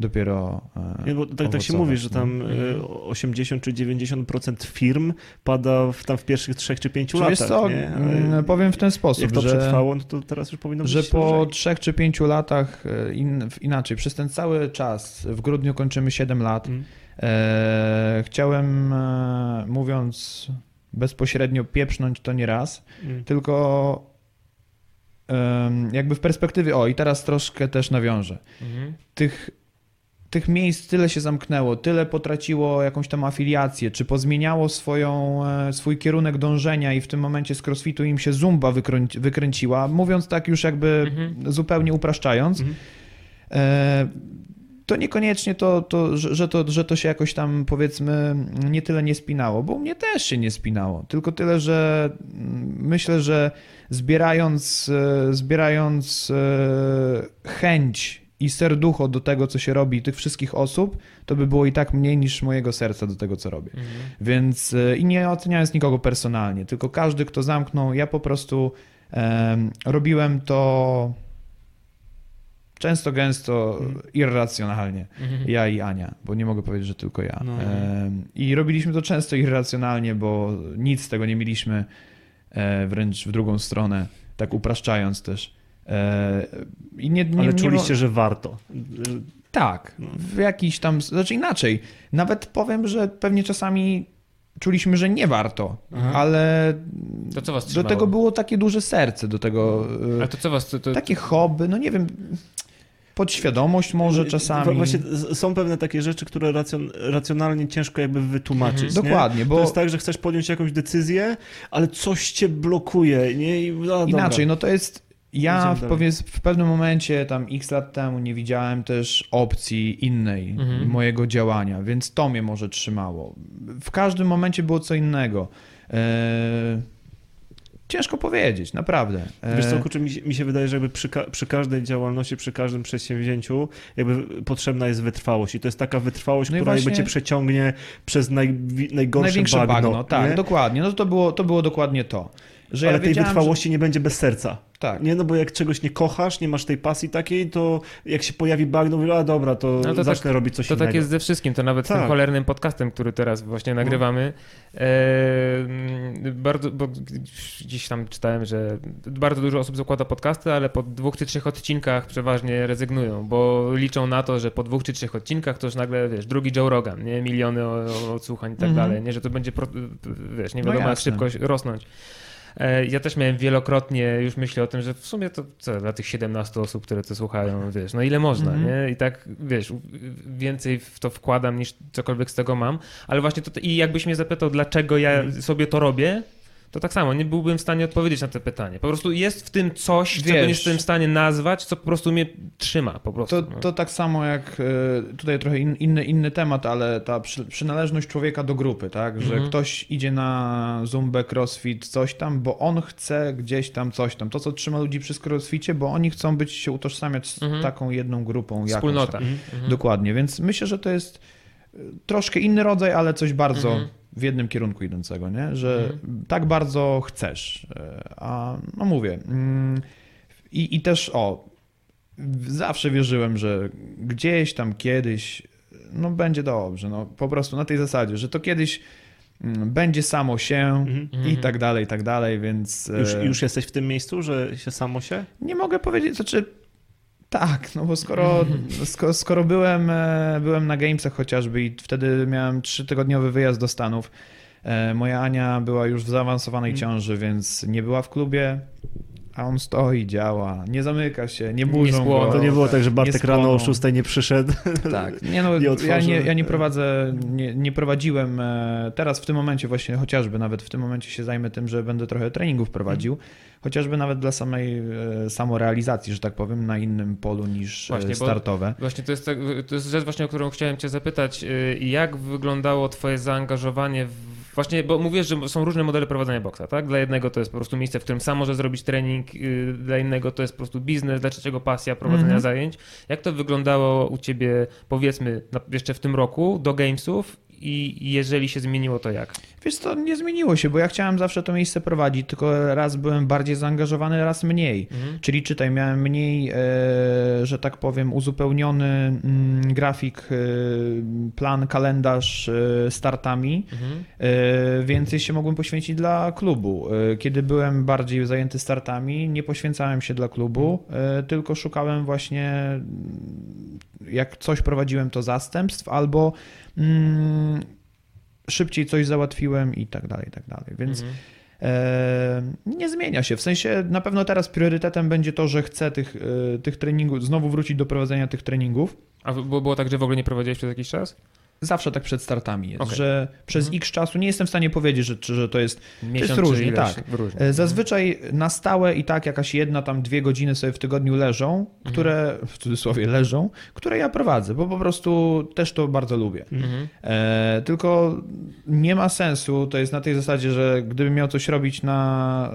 dopiero e, Nie, bo tak, tak się mówi, że no. tam e, 80 czy 90% firm pada w, tam w pierwszych trzech czy pięciu Czy latach, wiesz co, nie? mm, powiem w ten sposób, Jak to że... przetrwało, no to teraz już powinno być że po lżej. trzech czy pięciu latach, e, in, inaczej, przez ten cały czas, w grudniu kończymy 7 lat, Mm. e, chciałem, e, mówiąc bezpośrednio, pieprznąć to nie raz, Mm. tylko jakby w perspektywie, o i teraz troszkę też nawiążę, Mhm. tych, tych miejsc tyle się zamknęło, tyle potraciło jakąś tam afiliację, czy pozmieniało swoją, e, swój kierunek dążenia i w tym momencie z crossfitu im się zumba wykręci, wykręciła, mówiąc tak już jakby Mhm. zupełnie upraszczając, Mhm. e, to niekoniecznie to, to, że, to, że to się jakoś tam powiedzmy nie tyle nie spinało, bo u mnie też się nie spinało, tylko tyle, że mm, myślę, że zbierając, e, zbierając chęć i serducho do tego, co się robi, tych wszystkich osób, to by było i tak mniej niż mojego serca do tego, co robię. Mhm. Więc e, i nie oceniając nikogo personalnie, tylko każdy, kto zamknął, ja po prostu em, robiłem to często, gęsto, Mhm. irracjonalnie. Mhm. Ja i Ania, bo nie mogę powiedzieć, że tylko ja. No. Em, I robiliśmy to często irracjonalnie, bo nic z tego nie mieliśmy, e, wręcz w drugą stronę, tak upraszczając też. E, I nie, nie, Ale nie czuliście, że warto. tak, w jakiś tam, znaczy inaczej. Nawet powiem, że pewnie czasami czuliśmy, że nie warto, Aha. ale To co was do tego było takie duże serce, do tego A to co was... To, to... takie hobby, no nie wiem, podświadomość może czasami. Właśnie są pewne takie rzeczy, które racjon, racjonalnie ciężko jakby wytłumaczyć. Mhm. nie? Dokładnie, bo To jest tak, że chcesz podjąć jakąś decyzję, ale coś cię blokuje, nie? I, no, inaczej, dobra. no to jest. Ja w, powie, w pewnym momencie, tam x lat temu, nie widziałem też opcji innej Mhm. mojego działania, więc to mnie może trzymało. W każdym momencie było co innego. E, ciężko powiedzieć, naprawdę. E, Wiesz co, kurczę, mi, się- mi się wydaje, że jakby przy, ka- przy każdej działalności, przy każdym przedsięwzięciu jakby potrzebna jest wytrwałość i to jest taka wytrwałość, No która jakby właśnie- cię przeciągnie przez naj, najgorsze Największe bagno. bagno, tak, nie? dokładnie. No to było, to było dokładnie to. Że Ale ja tej wytrwałości nie będzie bez serca. Że... Tak. Nie, no bo jak czegoś nie kochasz, nie masz tej pasji takiej, to jak się pojawi bagno, mówię, a dobra, to, No to zacznę tak- robić coś To innego. tak jest ze wszystkim, to nawet z tym Tak. cholernym podcastem, który teraz właśnie nagrywamy. E, mm, bardzo, bo gdzieś tam czytałem, że bardzo dużo osób zakłada podcasty, ale po dwóch czy trzech odcinkach przeważnie rezygnują, bo liczą na to, że po dwóch czy trzech odcinkach to już nagle, wiesz, drugi Joe Rogan, nie? Miliony odsłuchań i tak Mhm. dalej, nie? Że to będzie, wiesz, nie No wiadomo jak jasne. szybko rosnąć. E, Ja też miałem wielokrotnie już myśli o tym, że w sumie to co, dla tych 17 osób, które to słuchają, wiesz, no ile można, Mhm. nie? I tak, wiesz, więcej w to wkładam niż cokolwiek z tego mam, ale właśnie to, i jakbyś mnie zapytał, dlaczego ja Mhm. sobie to robię, to tak samo, nie byłbym w stanie odpowiedzieć na to pytanie. Po prostu jest w tym coś, czego Wiesz. nie jestem w stanie nazwać, co po prostu mnie trzyma, po prostu. To, no. to tak samo jak e, tutaj trochę in, inny, inny temat, ale ta przy, przynależność człowieka do grupy, tak? Że Mhm. ktoś idzie na zumbę, crossfit, coś tam, bo on chce gdzieś tam coś tam. To, co trzyma ludzi przy crossficie, bo oni chcą być się utożsamiać z Mhm. taką jedną grupą. jakąś Wspólnota. Mhm. Dokładnie, więc myślę, że to jest troszkę inny rodzaj, ale coś bardzo Mhm. w jednym kierunku idącego, nie? Że Mhm. tak bardzo chcesz. E, A no mówię. mm, I, I też o, zawsze wierzyłem, że gdzieś tam kiedyś no będzie dobrze. No, po prostu na tej zasadzie, że to kiedyś mm, będzie samo się Mhm. i tak dalej, i tak dalej, więc Już, e, już jesteś w tym miejscu, że się samo się? nie mogę powiedzieć, znaczy tak, no bo skoro, skoro, skoro byłem, e, byłem na Gamesach chociażby i wtedy miałem trzytygodniowy wyjazd do Stanów, e, moja Ania była już w zaawansowanej Mm. ciąży, więc nie była w klubie, a on stoi, działa, nie zamyka się, nie burzą spłoną. go. To nie było tak, że Bartek rano o spłoną. 6 nie przyszedł. Tak, nie no, Nie ja, nie, ja nie prowadzę, nie, nie prowadziłem, e, teraz w tym momencie właśnie, chociażby nawet w tym momencie się zajmę tym, że będę trochę treningów prowadził, chociażby nawet dla samej e, samorealizacji, że tak powiem, na innym polu niż e, Właśnie, startowe. Właśnie to jest, tak, to jest rzecz właśnie, o którą chciałem cię zapytać. Jak wyglądało twoje zaangażowanie w... Właśnie, bo mówisz, że są różne modele prowadzenia boksa, tak? Dla jednego to jest po prostu miejsce, w którym sam może zrobić trening, y, dla innego to jest po prostu biznes, dla trzeciego pasja prowadzenia Mhm. zajęć. Jak to wyglądało u ciebie, powiedzmy, jeszcze w tym roku do Gamesów i jeżeli się zmieniło, to jak? Wiesz co, nie zmieniło się, bo ja chciałem zawsze to miejsce prowadzić, tylko raz byłem bardziej zaangażowany, raz mniej. Mhm. Czyli czytaj, miałem mniej, e, że tak powiem, uzupełniony mm, grafik, e, plan, kalendarz e, startami, Mhm. więcej się mogłem poświęcić dla klubu. Kiedy byłem bardziej zajęty startami, nie poświęcałem się dla klubu, e, tylko szukałem właśnie, mm, jak coś prowadziłem, to zastępstw, albo mm, szybciej coś załatwiłem i tak dalej, i tak dalej. Więc Mhm. E, nie zmienia się. W sensie na pewno teraz priorytetem będzie to, że chcę tych, e, tych treningów, znowu wrócić do prowadzenia tych treningów. A było było tak, że w ogóle nie prowadziłeś przez jakiś czas? Zawsze tak przed startami jest, Okej. że przez Mhm. x czasu nie jestem w stanie powiedzieć, że, że to jest. Miesiąc różnie, czy ileś? tak. Różnie. Zazwyczaj na stałe i tak jakaś jedna tam dwie godziny sobie w tygodniu leżą, które w cudzysłowie leżą, które ja prowadzę, bo po prostu też to bardzo lubię. Mhm. E, tylko nie ma sensu, to jest na tej zasadzie, że gdybym miał coś robić na,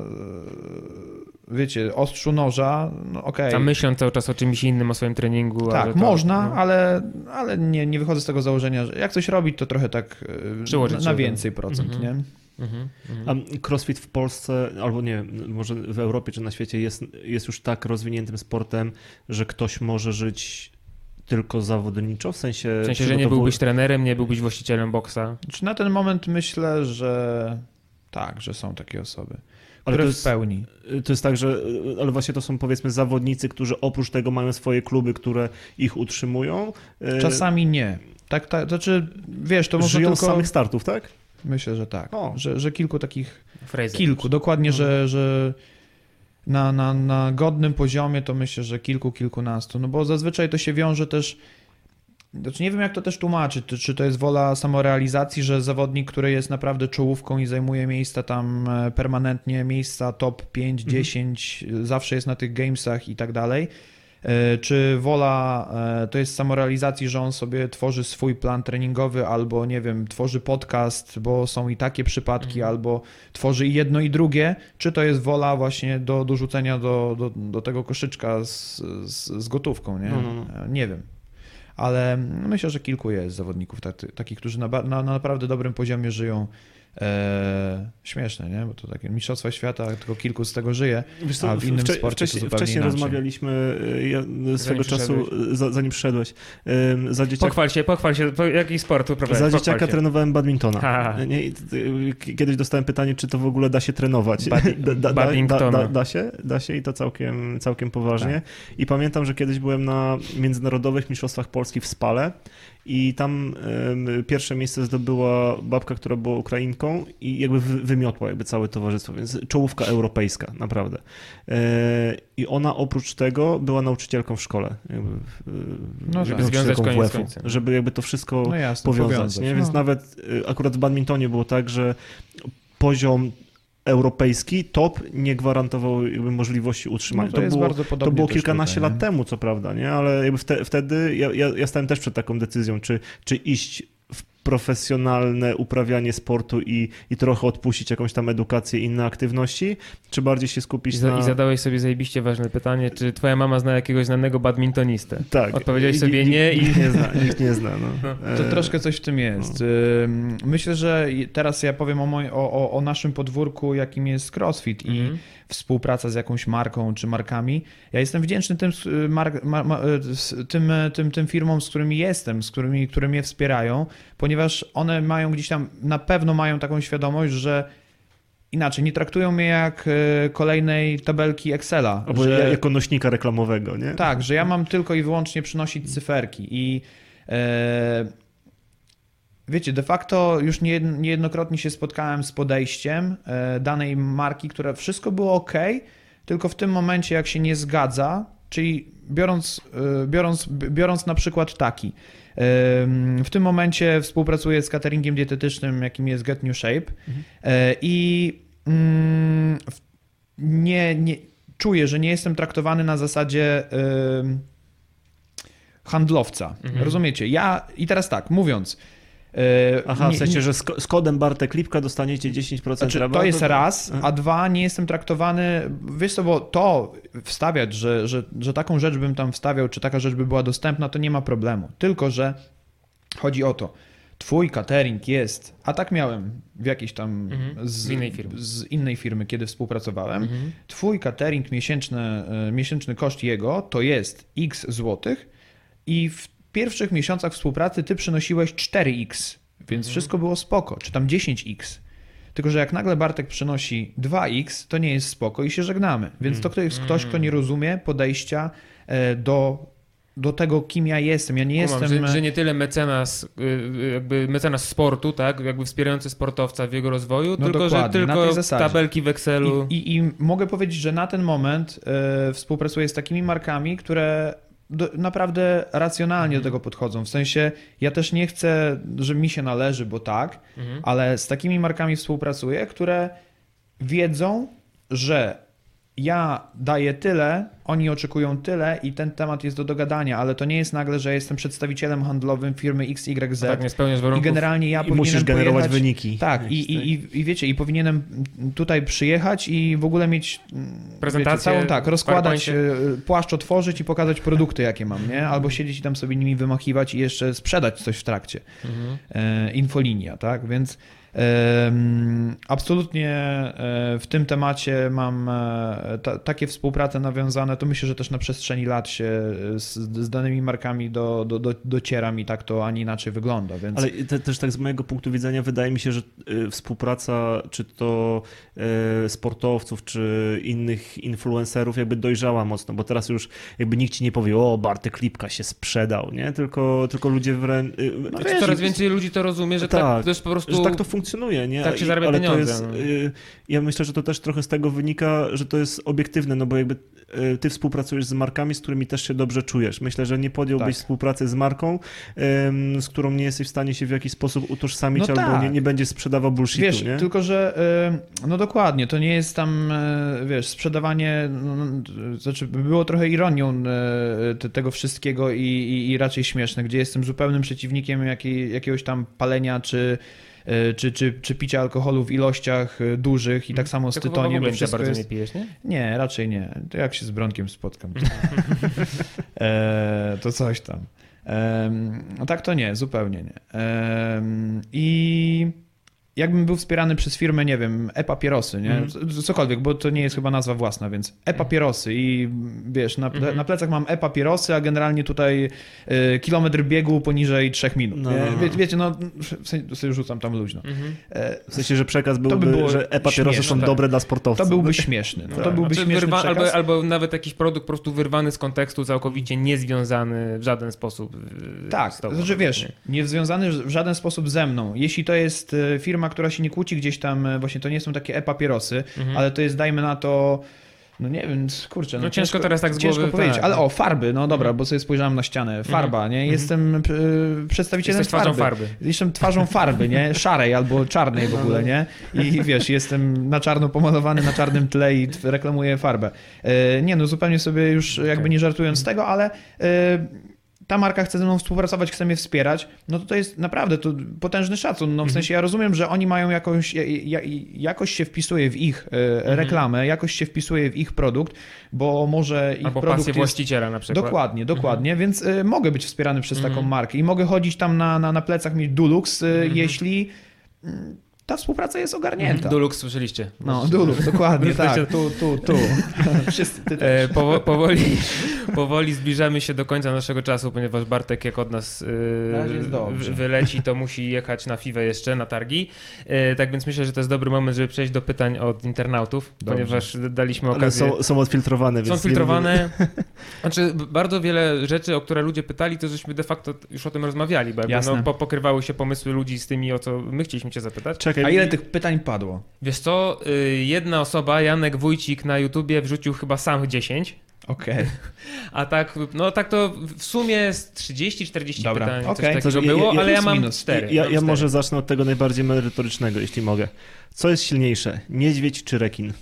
wiecie, ostrzu noża, no okej. Tam myśląc cały czas o czymś innym, o swoim treningu. Tak, to- można, no. ale, ale nie, nie wychodzę z tego założenia, że jak coś robić, to trochę tak e, Przyłożyć na, do- więcej procent, Mhm. nie? Mhm. Mhm. A crossfit w Polsce, albo nie, może w Europie czy na świecie jest, jest już tak rozwiniętym sportem, że ktoś może żyć tylko zawodniczo, w sensie... W sensie, że nie byłbyś trenerem, nie byłbyś właścicielem boksa. Czy na ten moment myślę, że tak, że są takie osoby, Ale które to w jest, pełni. to jest tak, że ale właśnie to są powiedzmy zawodnicy, którzy oprócz tego mają swoje kluby, które ich utrzymują. E, Czasami nie. Tak, tak, znaczy, wiesz, to żyją tylko... z samych startów, tak? Myślę, że tak, O. że, że kilku takich Fraser. Kilku, dokładnie, Mhm. że, że na, na, na godnym poziomie to myślę, że kilku, kilkunastu. No bo zazwyczaj to się wiąże też. Znaczy nie wiem, jak to też tłumaczyć. Czy, to jest wola samorealizacji, że zawodnik, który jest naprawdę czołówką i zajmuje miejsca tam e, permanentnie, miejsca top 5, Mhm. 10, zawsze jest na tych gamesach i tak dalej. E, Czy wola e, to jest samorealizacji, że on sobie tworzy swój plan treningowy, albo nie wiem, tworzy podcast, bo są i takie przypadki, Mhm. albo tworzy i jedno i drugie, czy to jest wola właśnie do dorzucenia do, do, do tego koszyczka z, z, z gotówką, nie? No, no, no. E, Nie wiem. Ale myślę, że kilku jest zawodników takich, którzy na, na, na naprawdę dobrym poziomie żyją E, śmieszne, nie? Bo to takie mistrzostwa świata, tylko kilku z tego żyje, Wiesz co, a w innym wcze- sporcie to wcześniej, zupełnie wcześniej inaczej. rozmawialiśmy y, ja, swego czasu, przyszedłeś. za, zanim przyszedłeś, ym, za dzieciaka, Pochwal się, pochwal się, po, jaki sport uprawiałeś? za Pochwal dzieciaka się. trenowałem badmintona. Ha. Nie, kiedyś dostałem pytanie, czy to w ogóle da się trenować. Badi- da, da, da, badmintona. da, da się, da się i to całkiem, całkiem poważnie. I pamiętam, że kiedyś byłem na międzynarodowych mistrzostwach Polski w Spale i tam pierwsze miejsce zdobyła babka, która była Ukrainką i jakby wy- wymiotła jakby całe towarzystwo, więc czołówka europejska, naprawdę. E, I ona oprócz tego była nauczycielką w szkole. Jakby, No tak. Związać koniec WF-u, żeby jakby to wszystko No jasne, powiązać, nie? Więc No. nawet y, akurat w badmintonie było tak, że poziom europejski, top nie gwarantował możliwości utrzymania. No to, jest było, to było kilkanaście tutaj, lat temu, co prawda, nie? Ale wtedy ja, ja, ja stałem też przed taką decyzją, czy, czy iść profesjonalne uprawianie sportu i, i trochę odpuścić jakąś tam edukację i inne aktywności, czy bardziej się I, skupić za, na... I zadałeś sobie zajebiście ważne pytanie, czy twoja mama zna jakiegoś znanego badmintonistę? Tak. Odpowiedziałeś I- sobie i- nie i- Nikt nie zna, nikt nie zna, no. No. To E, troszkę coś w tym jest. Ym, Myślę, że i- teraz ja powiem o, moj, o, o, o naszym podwórku, jakim jest CrossFit i Mhm. Współpraca z jakąś marką czy markami. Ja jestem wdzięczny tym, mar, ma, ma, s- tym, tym, tym firmom, z którymi jestem, z którymi, które mnie wspierają, ponieważ one mają gdzieś tam, na pewno mają taką świadomość, że inaczej, nie traktują mnie jak kolejnej tabelki Excela. Albo że... ja- jako nośnika reklamowego, nie? Tak, że ja mam tylko i wyłącznie przynosić cyferki i e, wiecie, de facto już nie- niejednokrotnie się spotkałem z podejściem e, danej marki, które wszystko było ok, tylko w tym momencie jak się nie zgadza, czyli biorąc, e, biorąc, biorąc na przykład taki, em, w tym momencie współpracuję z cateringiem dietetycznym, jakim jest Get New Shape e, i mm, nie, nie, czuję, że nie jestem traktowany na zasadzie handlowca. Mhm. Rozumiecie? Ja i teraz tak, mówiąc. E, Aha, w nie- sensie, że z, ko- z kodem Bartek Lipka dostaniecie 10% znaczy, rabatu? to jest raz, a dwa, nie jestem traktowany, wiesz co, bo to wstawiać, że, że, że taką rzecz bym tam wstawiał, czy taka rzecz by była dostępna, to nie ma problemu. Tylko, że chodzi o to, twój catering jest, a tak miałem w jakiejś tam Mhm, z innej firmy. z innej firmy, kiedy współpracowałem, Mhm. twój catering miesięczny, e, miesięczny koszt jego to jest x złotych i w pierwszych miesiącach współpracy ty przynosiłeś 4x, więc wszystko było spoko, czy tam 10x. Tylko, że jak nagle Bartek przynosi 2x, to nie jest spoko i się żegnamy. Więc to jest ktoś, kto nie rozumie podejścia e, do, do tego, kim ja jestem. Ja nie Kumam, jestem... że, że nie tyle mecenas, y, y, jakby mecenas sportu, tak, jakby wspierający sportowca w jego rozwoju, No tylko że tylko tabelki w Excelu. I, i, I mogę powiedzieć, że na ten moment e, współpracuję z takimi markami, które do, naprawdę racjonalnie do tego podchodzą. W sensie ja też nie chcę, że mi się należy, bo tak, Mhm. ale z takimi markami współpracuję, które wiedzą, że ja daję tyle, oni oczekują tyle i ten temat jest do dogadania, ale to nie jest nagle, że jestem przedstawicielem handlowym firmy XYZ tak, nie spełniasz i warunków. generalnie ja I musisz powinienem generować pojechać, wyniki. tak, i, i, i, i wiecie, i powinienem tutaj przyjechać i w ogóle mieć mm, Prezentację, wiecie, całą, tak, rozkładać, e, płaszcz otworzyć i pokazać produkty, jakie mam, nie? Albo siedzieć i tam sobie nimi wymachiwać i jeszcze sprzedać coś w trakcie. Mhm. E, infolinia, tak? Więc absolutnie e, w tym temacie mam e, ta, takie współprace nawiązane, to myślę, że też na przestrzeni lat się e, z, z danymi markami do, do, do, docieram i tak to ani inaczej wygląda, więc... Ale te, też tak z mojego punktu widzenia wydaje mi się, że współpraca czy to sportowców, czy innych influencerów jakby dojrzała mocno, bo teraz już jakby nikt ci nie powie, o Bartek Lipka się sprzedał, nie? Tylko, tylko ludzie wręcz... y, No Znaczy, wiesz, coraz więcej ludzi to rozumie, że tak, Tak, to jest po prostu... że tak to funkcjonuje, nie? tak się I- zarabia ale pieniądze, To jest, no. y, ja myślę, że to też trochę z tego wynika, że to jest obiektywne, no bo jakby y, ty współpracujesz z markami, z którymi też się dobrze czujesz. Myślę, że nie podjąłbyś Tak. współpracy z marką, z którą nie jesteś w stanie się w jakiś sposób utożsamić, No albo tak. nie, nie będziesz sprzedawał bullshitu, Wiesz, nie? tylko że y, no dokładnie, to nie jest tam, y, wiesz, sprzedawanie, no, no, znaczy było trochę ironią y, te- tego wszystkiego i, i, i raczej śmieszne, gdzie jestem zupełnym przeciwnikiem jakiej, jakiegoś tam palenia czy, y, czy, czy, czy picia alkoholu w ilościach y, dużych i tak samo z tytoniem. za wszystko bardzo jest... nie pijesz, nie? Nie, raczej nie. To jak się z Bronkiem spotkam, to, e, to coś tam. No tak to nie, zupełnie nie. I jakbym był wspierany przez firmę, nie wiem, e-papierosy, nie? Mhm. Cokolwiek, bo to nie jest chyba nazwa własna, więc e-papierosy i wiesz, na, Mhm. na plecach mam e-papierosy, a generalnie tutaj y, kilometr biegu poniżej 3 minut. No, no, no. Wie, wiecie, no w sensie, sobie rzucam tam luźno. Mhm. E, W sensie, że przekaz by byłby, było że e-papierosy śmieszne, są tak. dobre dla sportowców. to byłby śmieszny. No, to Tak. byłby Znaczy, śmieszny wyrwa- przekaz. albo, albo nawet jakiś produkt po prostu wyrwany z kontekstu, całkowicie niezwiązany w żaden sposób yy, Tak, z tobą. znaczy wiesz, nie związany w żaden sposób ze mną. Jeśli to jest e, która się nie kłóci gdzieś tam, e, właśnie to nie są takie e-papierosy, Mhm. ale to jest, dajmy na to, no nie wiem, kurczę. No ciężko teraz tak z Ciężko głowy, powiedzieć, tak. ale o, farby, no dobra, Mhm. bo sobie spojrzałem na ścianę. Farba, nie? Mhm. Jestem e, przedstawicielem Jesteś twarzą farby. farby. Jestem twarzą farby, nie? Szarej albo czarnej w ogóle, nie? I wiesz, jestem na czarno pomalowany na czarnym tle i reklamuję farbę. E, Nie no, zupełnie sobie już jakby nie żartując z tego, ale ta marka chce ze mną współpracować, chce mnie wspierać, no to to jest naprawdę to potężny szacun. No w Mhm. sensie ja rozumiem, że oni mają jakąś, ja- ja- jakoś się wpisuje w ich e, Mhm. reklamę, jakoś się wpisuje w ich produkt, bo może ich Albo produkt jest... właściciela na przykład. Dokładnie, dokładnie, więc y, mogę być wspierany przez taką Mhm. markę i mogę chodzić tam na, na, na plecach mieć Dulux, y, Mhm. jeśli y, ta współpraca jest ogarnięta. Dulux słyszeliście. No, Dulux, dokładnie, tak, tu, tu, tu. Wszyscy, ty też. E, powo- powoli, powoli zbliżamy się do końca naszego czasu, ponieważ Bartek jak od nas e, wyleci, to musi jechać na FIWę jeszcze, na targi. E, tak więc myślę, że to jest dobry moment, żeby przejść do pytań od internautów, Dobrze. ponieważ daliśmy Ale okazję... są, są odfiltrowane, więc... Są filtrowane. Znaczy, bardzo wiele rzeczy, o które ludzie pytali, to żeśmy de facto już o tym rozmawiali, bo no, po, pokrywały się pomysły ludzi z tymi, o co my chcieliśmy cię zapytać. Czekaj, A ile tych pytań padło? Wiesz co, y, jedna osoba, Janek Wójcik na YouTubie wrzucił chyba sam 10, Okej. a tak, no tak to w sumie z 30-40 Dobra, pytań, okej. coś takiego że ja- było, ja- ale ja mam minus. 4. Ja, ja może zacznę od tego najbardziej merytorycznego, jeśli mogę. Co jest silniejsze, niedźwiedź czy rekin?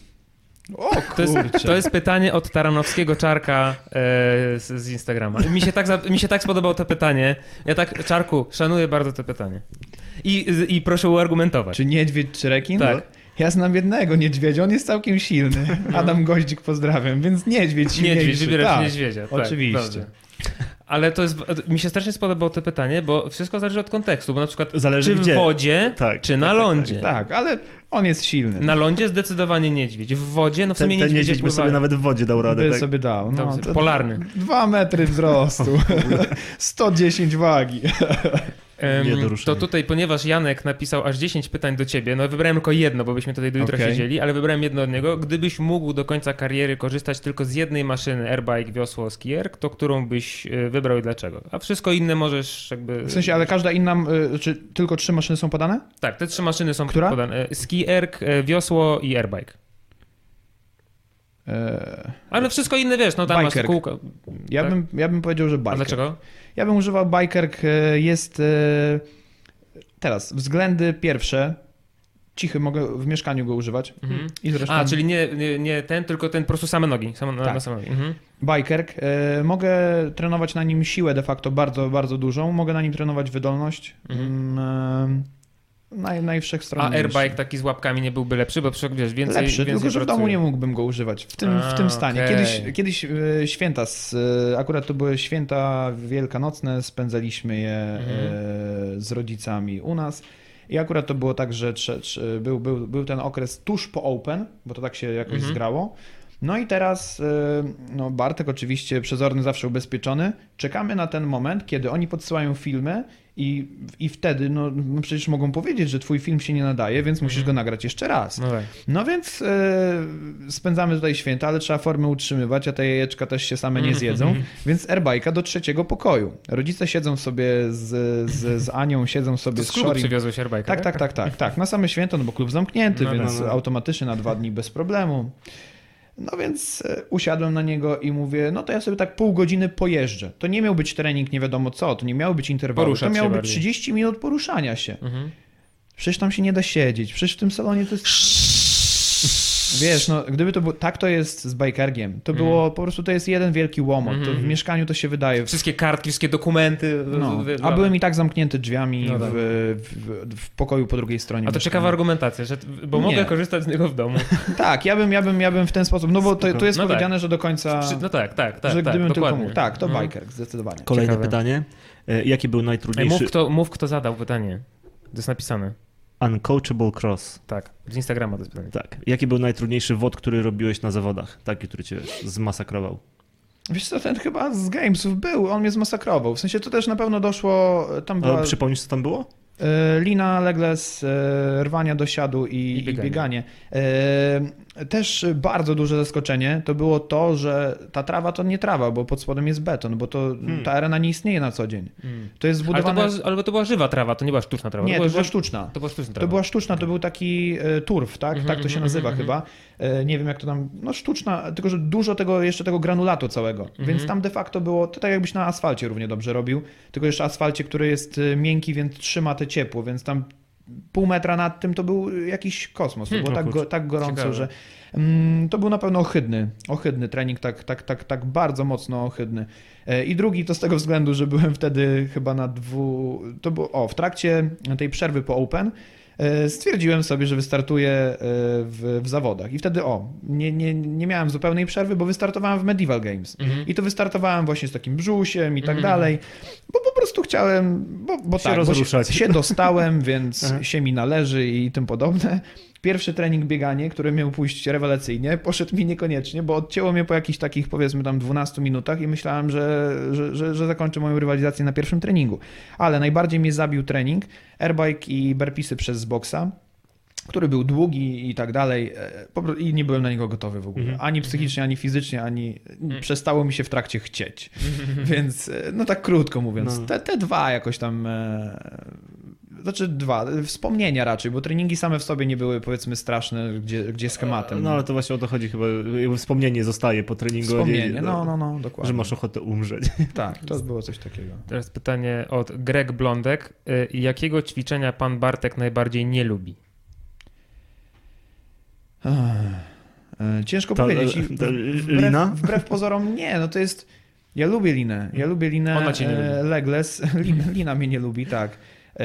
O To jest, to jest pytanie od Taranowskiego Czarka e, z, z Instagrama. Mi się, tak, mi się tak spodobało to pytanie. Ja tak, Czarku, szanuję bardzo to pytanie. I, I proszę uargumentować. Czy niedźwiedź, czy rekin? Tak. Ja znam jednego niedźwiedzia, on jest całkiem silny. Adam Goździk pozdrawiam, więc niedźwiedź silniejszy. Niedźwiedź, wybierasz tak. niedźwiedzia. Tak, oczywiście. dobrze. Ale to jest, mi się strasznie spodobało to pytanie, bo wszystko zależy od kontekstu, bo na przykład Zależy czy w gdzie. wodzie, Tak, czy na tak, tak, lądzie. Tak, ale on jest silny. Na lądzie zdecydowanie niedźwiedź. W wodzie, no w Ten, sumie ten niedźwiedzie niedźwiedź by sobie nawet w wodzie dał radę. by Tak? sobie dał. No, Dobrze, to polarny. Dwa metry wzrostu. 110 wagi. Ruszenia. to tutaj, ponieważ Janek napisał aż 10 pytań do ciebie, no wybrałem tylko jedno, bo byśmy tutaj do jutra Okej. siedzieli, ale wybrałem jedno od niego. Gdybyś mógł do końca kariery korzystać tylko z jednej maszyny, airbike, wiosło, skier, to którą byś e, wybrał i dlaczego? A wszystko inne możesz jakby... W sensie, ale każda inna, y, czy tylko trzy maszyny są podane? Tak, te trzy maszyny są Która? podane. E, Ski erg, e, wiosło i airbike. E, Ale wszystko inne wiesz, no tam masz kółka. Ja, Tak? bym, ja bym powiedział, że A biker. dlaczego? Ja bym używał bikerk. e, Jest e, teraz względy pierwsze. Cichy mogę w mieszkaniu go używać. Mhm. I zresztą A, czyli nie, nie, nie ten, tylko ten po prostu same nogi. Same, Tak. na same nogi. Mhm. bikerk. Mogę trenować na nim siłę de facto bardzo, bardzo dużą. Mogę na nim trenować wydolność. Mhm. Mm, Naj, najwszechstronniejszy. A airbike taki z łapkami nie byłby lepszy, bo wiesz, więcej Lepszy, więcej tylko że w domu nie mógłbym go używać w tym, w A, tym stanie. okej. Kiedyś, kiedyś e, święta, z, e, akurat to były święta wielkanocne, spędzaliśmy je Mhm. e, z rodzicami u nas. I akurat to było tak, że był, był, był ten okres tuż po Open, bo to tak się jakoś Mhm. zgrało. No i teraz no Bartek oczywiście przezorny, zawsze ubezpieczony. Czekamy na ten moment, kiedy oni podsyłają filmy i, i wtedy, no, no przecież mogą powiedzieć, że twój film się nie nadaje, więc musisz Mhm. go nagrać jeszcze raz. No tak. No więc e, spędzamy tutaj święta, ale trzeba formę utrzymywać, a te jajeczka też się same nie Mhm, zjedzą, więc airbike'a do trzeciego pokoju. Rodzice siedzą sobie z, z, z Anią, siedzą sobie To z z klubu przywiozłeś airbike'a, Tak, tak, tak, tak, tak. Na same święto, no bo klub zamknięty, No więc tak, no. automatycznie na dwa dni bez problemu. No więc e, usiadłem na niego i mówię, no to ja sobie tak pół godziny pojeżdżę. To nie miał być trening nie wiadomo co, to nie miało być interwały, Poruszać to miało być bardziej. 30 minut poruszania się. Mhm. Przecież tam się nie da siedzieć, przecież w tym salonie to jest... Wiesz, no gdyby to było, tak to jest z bikergiem, to było, po prostu to jest jeden wielki łomot, to w Mhm. mieszkaniu to się wydaje. Wszystkie kartki, wszystkie dokumenty. No, a byłem i tak zamknięty drzwiami No tak. w, w, w pokoju po drugiej stronie A to mieszkania. ciekawa argumentacja, że, bo Nie. mogę korzystać z niego w domu. Tak, ja bym, ja, bym, ja bym w ten sposób, no bo to, jest No tak. powiedziane, że do końca, No tak, tak, tak, że tak gdybym tylko dokładnie. mógł. Tak, to Mhm. biker, zdecydowanie. Kolejne Ciekawe. pytanie. E, Jaki był Ej, najtrudniejszy... mów, kto, mów, kto zadał pytanie. To jest napisane. Uncoachable Cross. Tak, z Instagrama to jest pytanie. Tak. Jaki był najtrudniejszy wod, który robiłeś na zawodach? Taki, który cię zmasakrował. Wiesz co, ten chyba z Gamesów był, on mnie zmasakrował. W sensie to też na pewno doszło, tam była A przypomnisz, co tam było? e, lina, legles, e, rwania do siadu i, I i bieganie. Też bardzo duże zaskoczenie to było to, że ta trawa to nie trawa, bo pod spodem jest beton, bo to ta arena nie istnieje na co dzień. Mm. To jest Ale to, zbudowane... była, ale to była żywa trawa, to nie była sztuczna trawa. Nie, to to była sztuczna. To była sztuczna trawa. To była sztuczna, to był taki e, turf, tak? Mhm, tak to się mhm, nazywa mhm, chyba. E, Nie wiem jak to tam, no sztuczna, tylko że dużo tego, jeszcze tego granulatu całego. Mhm. Więc tam de facto było, to tak jakbyś na asfalcie równie dobrze robił, tylko jeszcze asfalcie, który jest e, miękki, więc trzyma te ciepło, więc tam pół metra nad tym to był jakiś kosmos. To Hmm, było tak, go, tak gorąco, Ciekawe. że mm, to był na pewno ohydny, ohydny trening, tak, tak, tak, tak bardzo mocno ohydny. E, I drugi to z tego względu, że byłem wtedy chyba na dwu... To było, o, w trakcie tej przerwy po Open stwierdziłem sobie, że wystartuję e, w, w zawodach. I wtedy, o, nie, nie, nie miałem zupełnej przerwy, bo wystartowałem w Medieval Games. Mhm. I to wystartowałem właśnie z takim brzusiem i tak Mhm. dalej, bo po prostu chciałem, bo, bo Się tak, bo rozruszać. się, się dostałem, więc się mi należy i tym podobne. Pierwszy trening bieganie, który miał pójść rewelacyjnie, poszedł mi niekoniecznie, bo odcięło mnie po jakichś takich powiedzmy tam 12 minutach i myślałem, że, że, że, że zakończę moją rywalizację na pierwszym treningu. Ale najbardziej mnie zabił trening, airbike i burpeesy przez boxa który był długi i tak dalej e, i nie byłem na niego gotowy w ogóle. Mhm. Ani psychicznie, ani fizycznie, ani przestało mi się w trakcie chcieć. Więc e, no tak krótko mówiąc, No. te, te dwa jakoś tam e, znaczy dwa, wspomnienia raczej, bo treningi same w sobie nie były powiedzmy straszne, gdzie, gdzie schematem. No ale to właśnie o to chodzi chyba. Wspomnienie zostaje po treningu. Wspomnienie, no, no, no, dokładnie. Że masz ochotę umrzeć. Tak, to było coś takiego. Teraz pytanie od Greg Blondek. Y, Jakiego ćwiczenia pan Bartek najbardziej nie lubi? E, Ciężko Ta- powiedzieć. Ta w- lina? Wbrew, wbrew pozorom nie, no to jest... Ja lubię linę. Ja lubię linę Ona cię nie e, lubi. legless. Lina, lina mnie nie lubi, tak. E,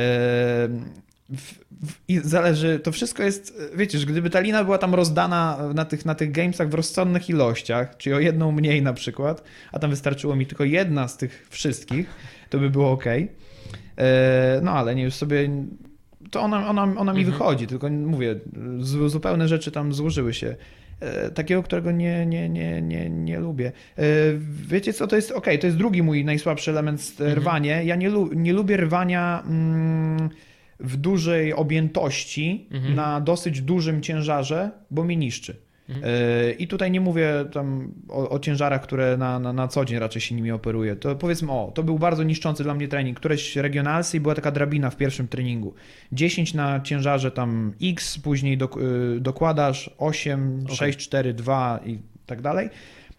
w, w, I zależy, to wszystko jest, wiecie, że gdyby ta lina była tam rozdana na tych, na tych gamesach w rozsądnych ilościach, czyli o jedną mniej na przykład, a tam wystarczyło mi tylko jedna z tych wszystkich, to by było ok. No ale nie, już sobie to ona, ona, ona mi Mhm. wychodzi, tylko mówię, z, zupełne rzeczy tam złożyły się. E, takiego, którego nie, nie, nie, nie, nie lubię. E, wiecie co, to jest, okej, to jest drugi mój najsłabszy element, Mhm. rwanie. Ja nie, lu, nie lubię rwania mm, w dużej objętości Mhm. na dosyć dużym ciężarze, bo mnie niszczy. Mhm. E, I tutaj nie mówię tam o, o ciężarach, które na, na, na co dzień raczej się nimi operuje. To powiedzmy, o, to był bardzo niszczący dla mnie trening. Któreś regionalsy i była taka drabina w pierwszym treningu. 10 na ciężarze tam X, później dok, y, dokładasz 8, Okej. 6, 4, 2 i tak dalej.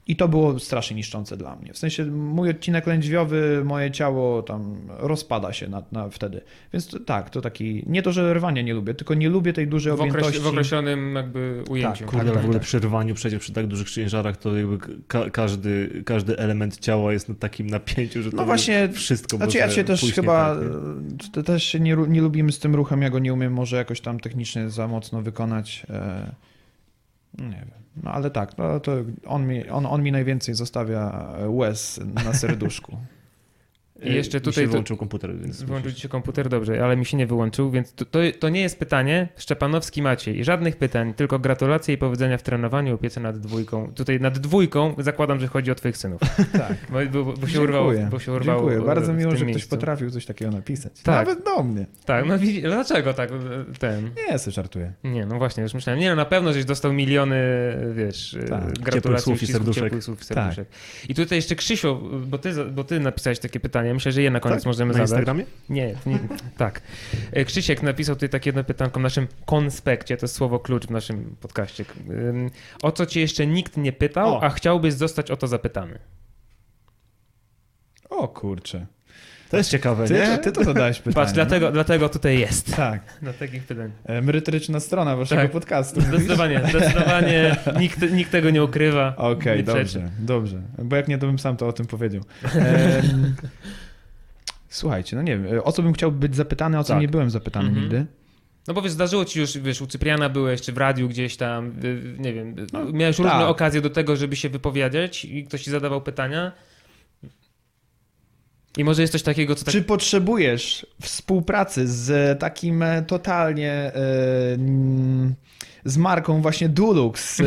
I to było strasznie niszczące dla mnie. W sensie mój odcinek lędźwiowy, moje ciało tam rozpada się na, na wtedy. Więc to, tak, to taki, nie to, że rwania nie lubię, tylko nie lubię tej dużej W, okreś, objętości. w określonym jakby ujęciu. Tak, Kurde, ale tak, w ogóle tak. przy rwaniu przecież przy tak dużych ciężarach to jakby ka- każdy, każdy element ciała jest na takim napięciu, że to No właśnie, wszystko Znaczy ja się też chyba, tak, też się nie, nie lubimy z tym ruchem, ja go nie umiem może jakoś tam technicznie za mocno wykonać. e, Nie wiem. No ale tak, no, to on mi, on, on mi najwięcej zostawia łez na serduszku. I jeszcze Mi tutaj się to- wyłączył komputer, więc Włączył ci się komputer, dobrze, ale mi się nie wyłączył, więc to, to, to nie jest pytanie. Szczepanowski Maciej. Żadnych pytań, tylko gratulacje i powodzenia w trenowaniu, opiece nad dwójką. Tutaj nad dwójką zakładam, że chodzi o twoich synów. Tak. Bo, bo, bo się urwało. Dziękuję. Bo się urwało Dziękuję. Bardzo miło, że ktoś miejscu. potrafił coś takiego napisać. Tak. Nawet do mnie. Tak, no dlaczego tak e, ten? Nie, sobie żartuję. Nie, no właśnie, już myślałem, nie no na pewno żeś dostał miliony, wiesz, e, Tak. Ciepłych gratulacji, słów i serduszek. ciepłych słów i serduszek. I tutaj jeszcze Krzysiu, bo ty, bo ty napisałeś takie pytanie, myślę, że je na koniec Tak? możemy Na zadać. Instagramie? Nie, nie, tak. E, Krzysiek napisał tutaj takie jedno pytanko w naszym konspekcie, to jest słowo klucz w naszym podcaście. O co cię jeszcze nikt nie pytał, O. a chciałbyś zostać o to zapytany? O kurczę. To jest ciekawe, Ty, nie? ty to zadałeś pytanie. Patrz, dlatego, dlatego tutaj jest. Tak. Na takich pytań. E, Merytoryczna strona waszego Tak. podcastu. Zdecydowanie, zdecydowanie nikt, nikt tego nie ukrywa. Okej, przeczy. dobrze, dobrze. Bo jak nie, to bym sam to o tym powiedział. Słuchajcie, no nie wiem, o co bym chciał być zapytany, o co Tak. nie byłem zapytany Mhm. nigdy. No bo wiesz, zdarzyło ci już, wiesz, u Cypriana byłeś, czy w radiu gdzieś tam, y, nie wiem, y, No, miałeś tak. różne okazje do tego, żeby się wypowiedzieć i ktoś ci zadawał pytania. I może jest coś takiego, co tak... Czy potrzebujesz współpracy z takim e, totalnie mm, z marką właśnie Dulux? E,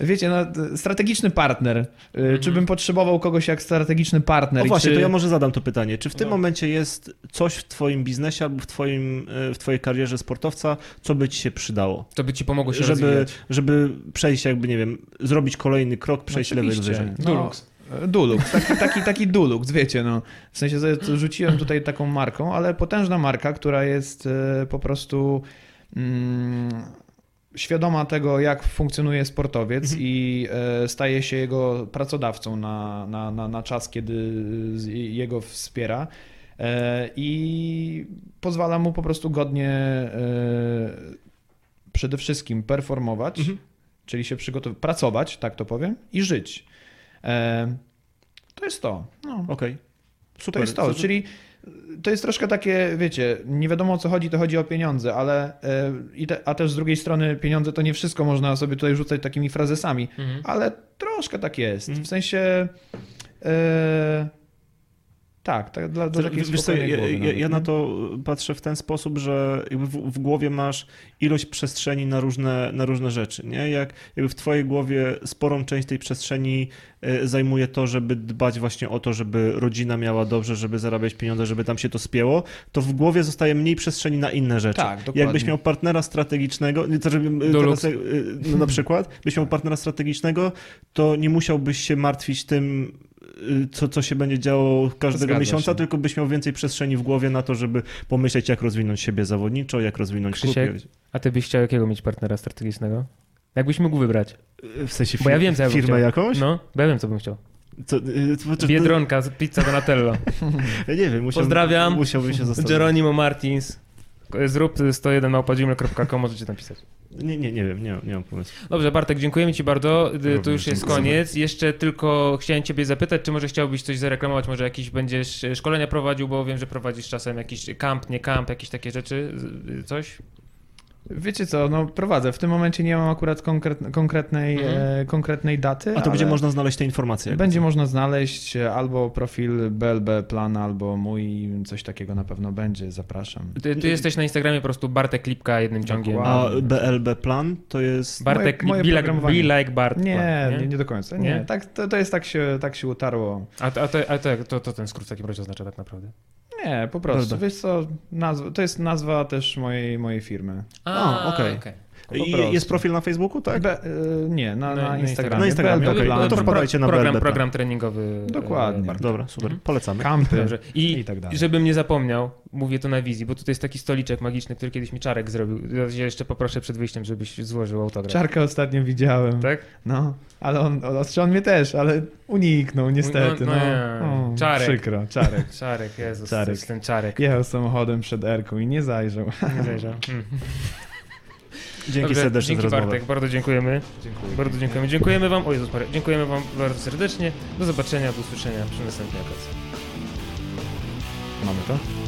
wiecie, no, strategiczny partner. E, Czy bym potrzebował kogoś jak strategiczny partner? No I właśnie, czy... to ja może zadam to pytanie. Czy w tym No. momencie jest coś w twoim biznesie albo w, twoim, w twojej karierze sportowca, co by ci się przydało? To by ci pomogło się Żeby, rozwijać. żeby przejść jakby, nie wiem, zrobić kolejny krok, przejść level Oczywiście. wyżej. No, Dulux. E, Dulux, taki, taki, taki Dulux, wiecie, no. W sensie rzuciłem tutaj taką marką, ale potężna marka, która jest e, po prostu mm, świadoma tego, jak funkcjonuje sportowiec i e, staje się jego pracodawcą na, na, na, na czas, kiedy jego wspiera. I pozwala mu po prostu godnie przede wszystkim performować, Mhm. czyli się przygotowywać, pracować, tak to powiem, i żyć. E, to jest to. No, Okej. to Super. jest to. Czyli to jest troszkę takie, wiecie, nie wiadomo o co chodzi, to chodzi o pieniądze, ale e, a też z drugiej strony pieniądze to nie wszystko można sobie tutaj rzucać takimi frazesami, Mhm. ale troszkę tak jest. Mhm. W sensie e, tak, tak dla, dla To, takiej wiesz co, ja, głowy ja, nawet, ja nie? na to patrzę w ten sposób, że jakby w, w głowie masz ilość przestrzeni na różne, na różne rzeczy, nie? Jak jakby w twojej głowie sporą część tej przestrzeni e, zajmuje to, żeby dbać właśnie o to, żeby rodzina miała dobrze, żeby zarabiać pieniądze, żeby tam się to spięło, to w głowie zostaje mniej przestrzeni na inne rzeczy. Tak, dokładnie. Jakbyś miał partnera strategicznego, to żeby, e, teraz, e, no na przykład, byś miał partnera strategicznego, to nie musiałbyś się martwić tym, co, co się będzie działo każdego Zgadza miesiąca, się. tylko byś miał więcej przestrzeni w głowie na to, żeby pomyśleć, jak rozwinąć siebie zawodniczo, jak rozwinąć Krzysiek? klub. A ty byś chciał jakiego mieć partnera strategicznego? Jakbyś mógł wybrać? W sensie Bo ja wiem, co ja bym firmę jakąś? No, bo ja wiem, co bym chciał. Co, y, to- Biedronka, pizza Donatello. Ja nie wiem, musiałbym, Pozdrawiam. musiałbym się zastanowić. Geronimo Martins. Zrób 101 małpa.gmail.com, możecie napisać. Nie, nie, nie wiem, nie, nie mam pomysłu. Dobrze, Bartek, dziękujemy Ci bardzo. Y, To Również już jest dziękuję. koniec. Jeszcze tylko chciałem Ciebie zapytać, czy może chciałbyś coś zareklamować, może jakieś będziesz e, szkolenia prowadził, bo wiem, że prowadzisz czasem jakiś kamp, nie kamp, jakieś takie rzeczy, y, coś? Wiecie co, no prowadzę. W tym momencie nie mam akurat konkret, konkretnej, Mhm. e, konkretnej daty. A to będzie można znaleźć te informacje. Będzie można znaleźć albo profil BLB Plan, albo mój, coś takiego na pewno będzie. Zapraszam. Ty, ty jesteś na Instagramie po prostu Bartek Lipka jednym ciągiem. Dokładnie. A BLB Plan to jest... Bartek, Moje- moje be, like, be like Bart. Nie, nie, nie do końca. Nie, Nie? Tak, to, to jest tak się, tak się utarło. A, to, a, to, a to, to, to ten skrót w takim razie oznacza tak naprawdę? Nie, po prostu. Prawda. Wiesz co, nazwa, to jest nazwa też mojej, mojej firmy. A, okej. Po I jest profil na Facebooku, tak? Be, e, nie, na, na, Na Instagramie. Na Instagramie. Plan. No to wpadajcie na program, BLB. program treningowy. e, Dokładnie. Bartka. Dobra, super. Mhm. Polecamy. Kampy Dobrze. I, i tak dalej. żebym nie zapomniał, mówię to na wizji, bo tutaj jest taki stoliczek magiczny, który kiedyś mi Czarek zrobił. Ja jeszcze poproszę przed wyjściem, żebyś złożył autograf. Czarkę ostatnio widziałem. Tak? No, ale on, on, znaczy on mnie też, ale uniknął niestety. No, No, no nie. O, Czarek. Przykro, Czarek. Czarek, Jezus, Czarek. ten Czarek. Jechał samochodem przed Erką i nie zajrzał. Nie zajrzał. Hmm. Dzięki Dobrze, serdecznie dzięki za rozmowę. Bartek, bardzo dziękujemy. Dziękuję. Bardzo dziękujemy. Dziękujemy wam, o Jezus Maria, dziękujemy wam bardzo serdecznie. Do zobaczenia, do usłyszenia przy następnej okazji. Mamy to?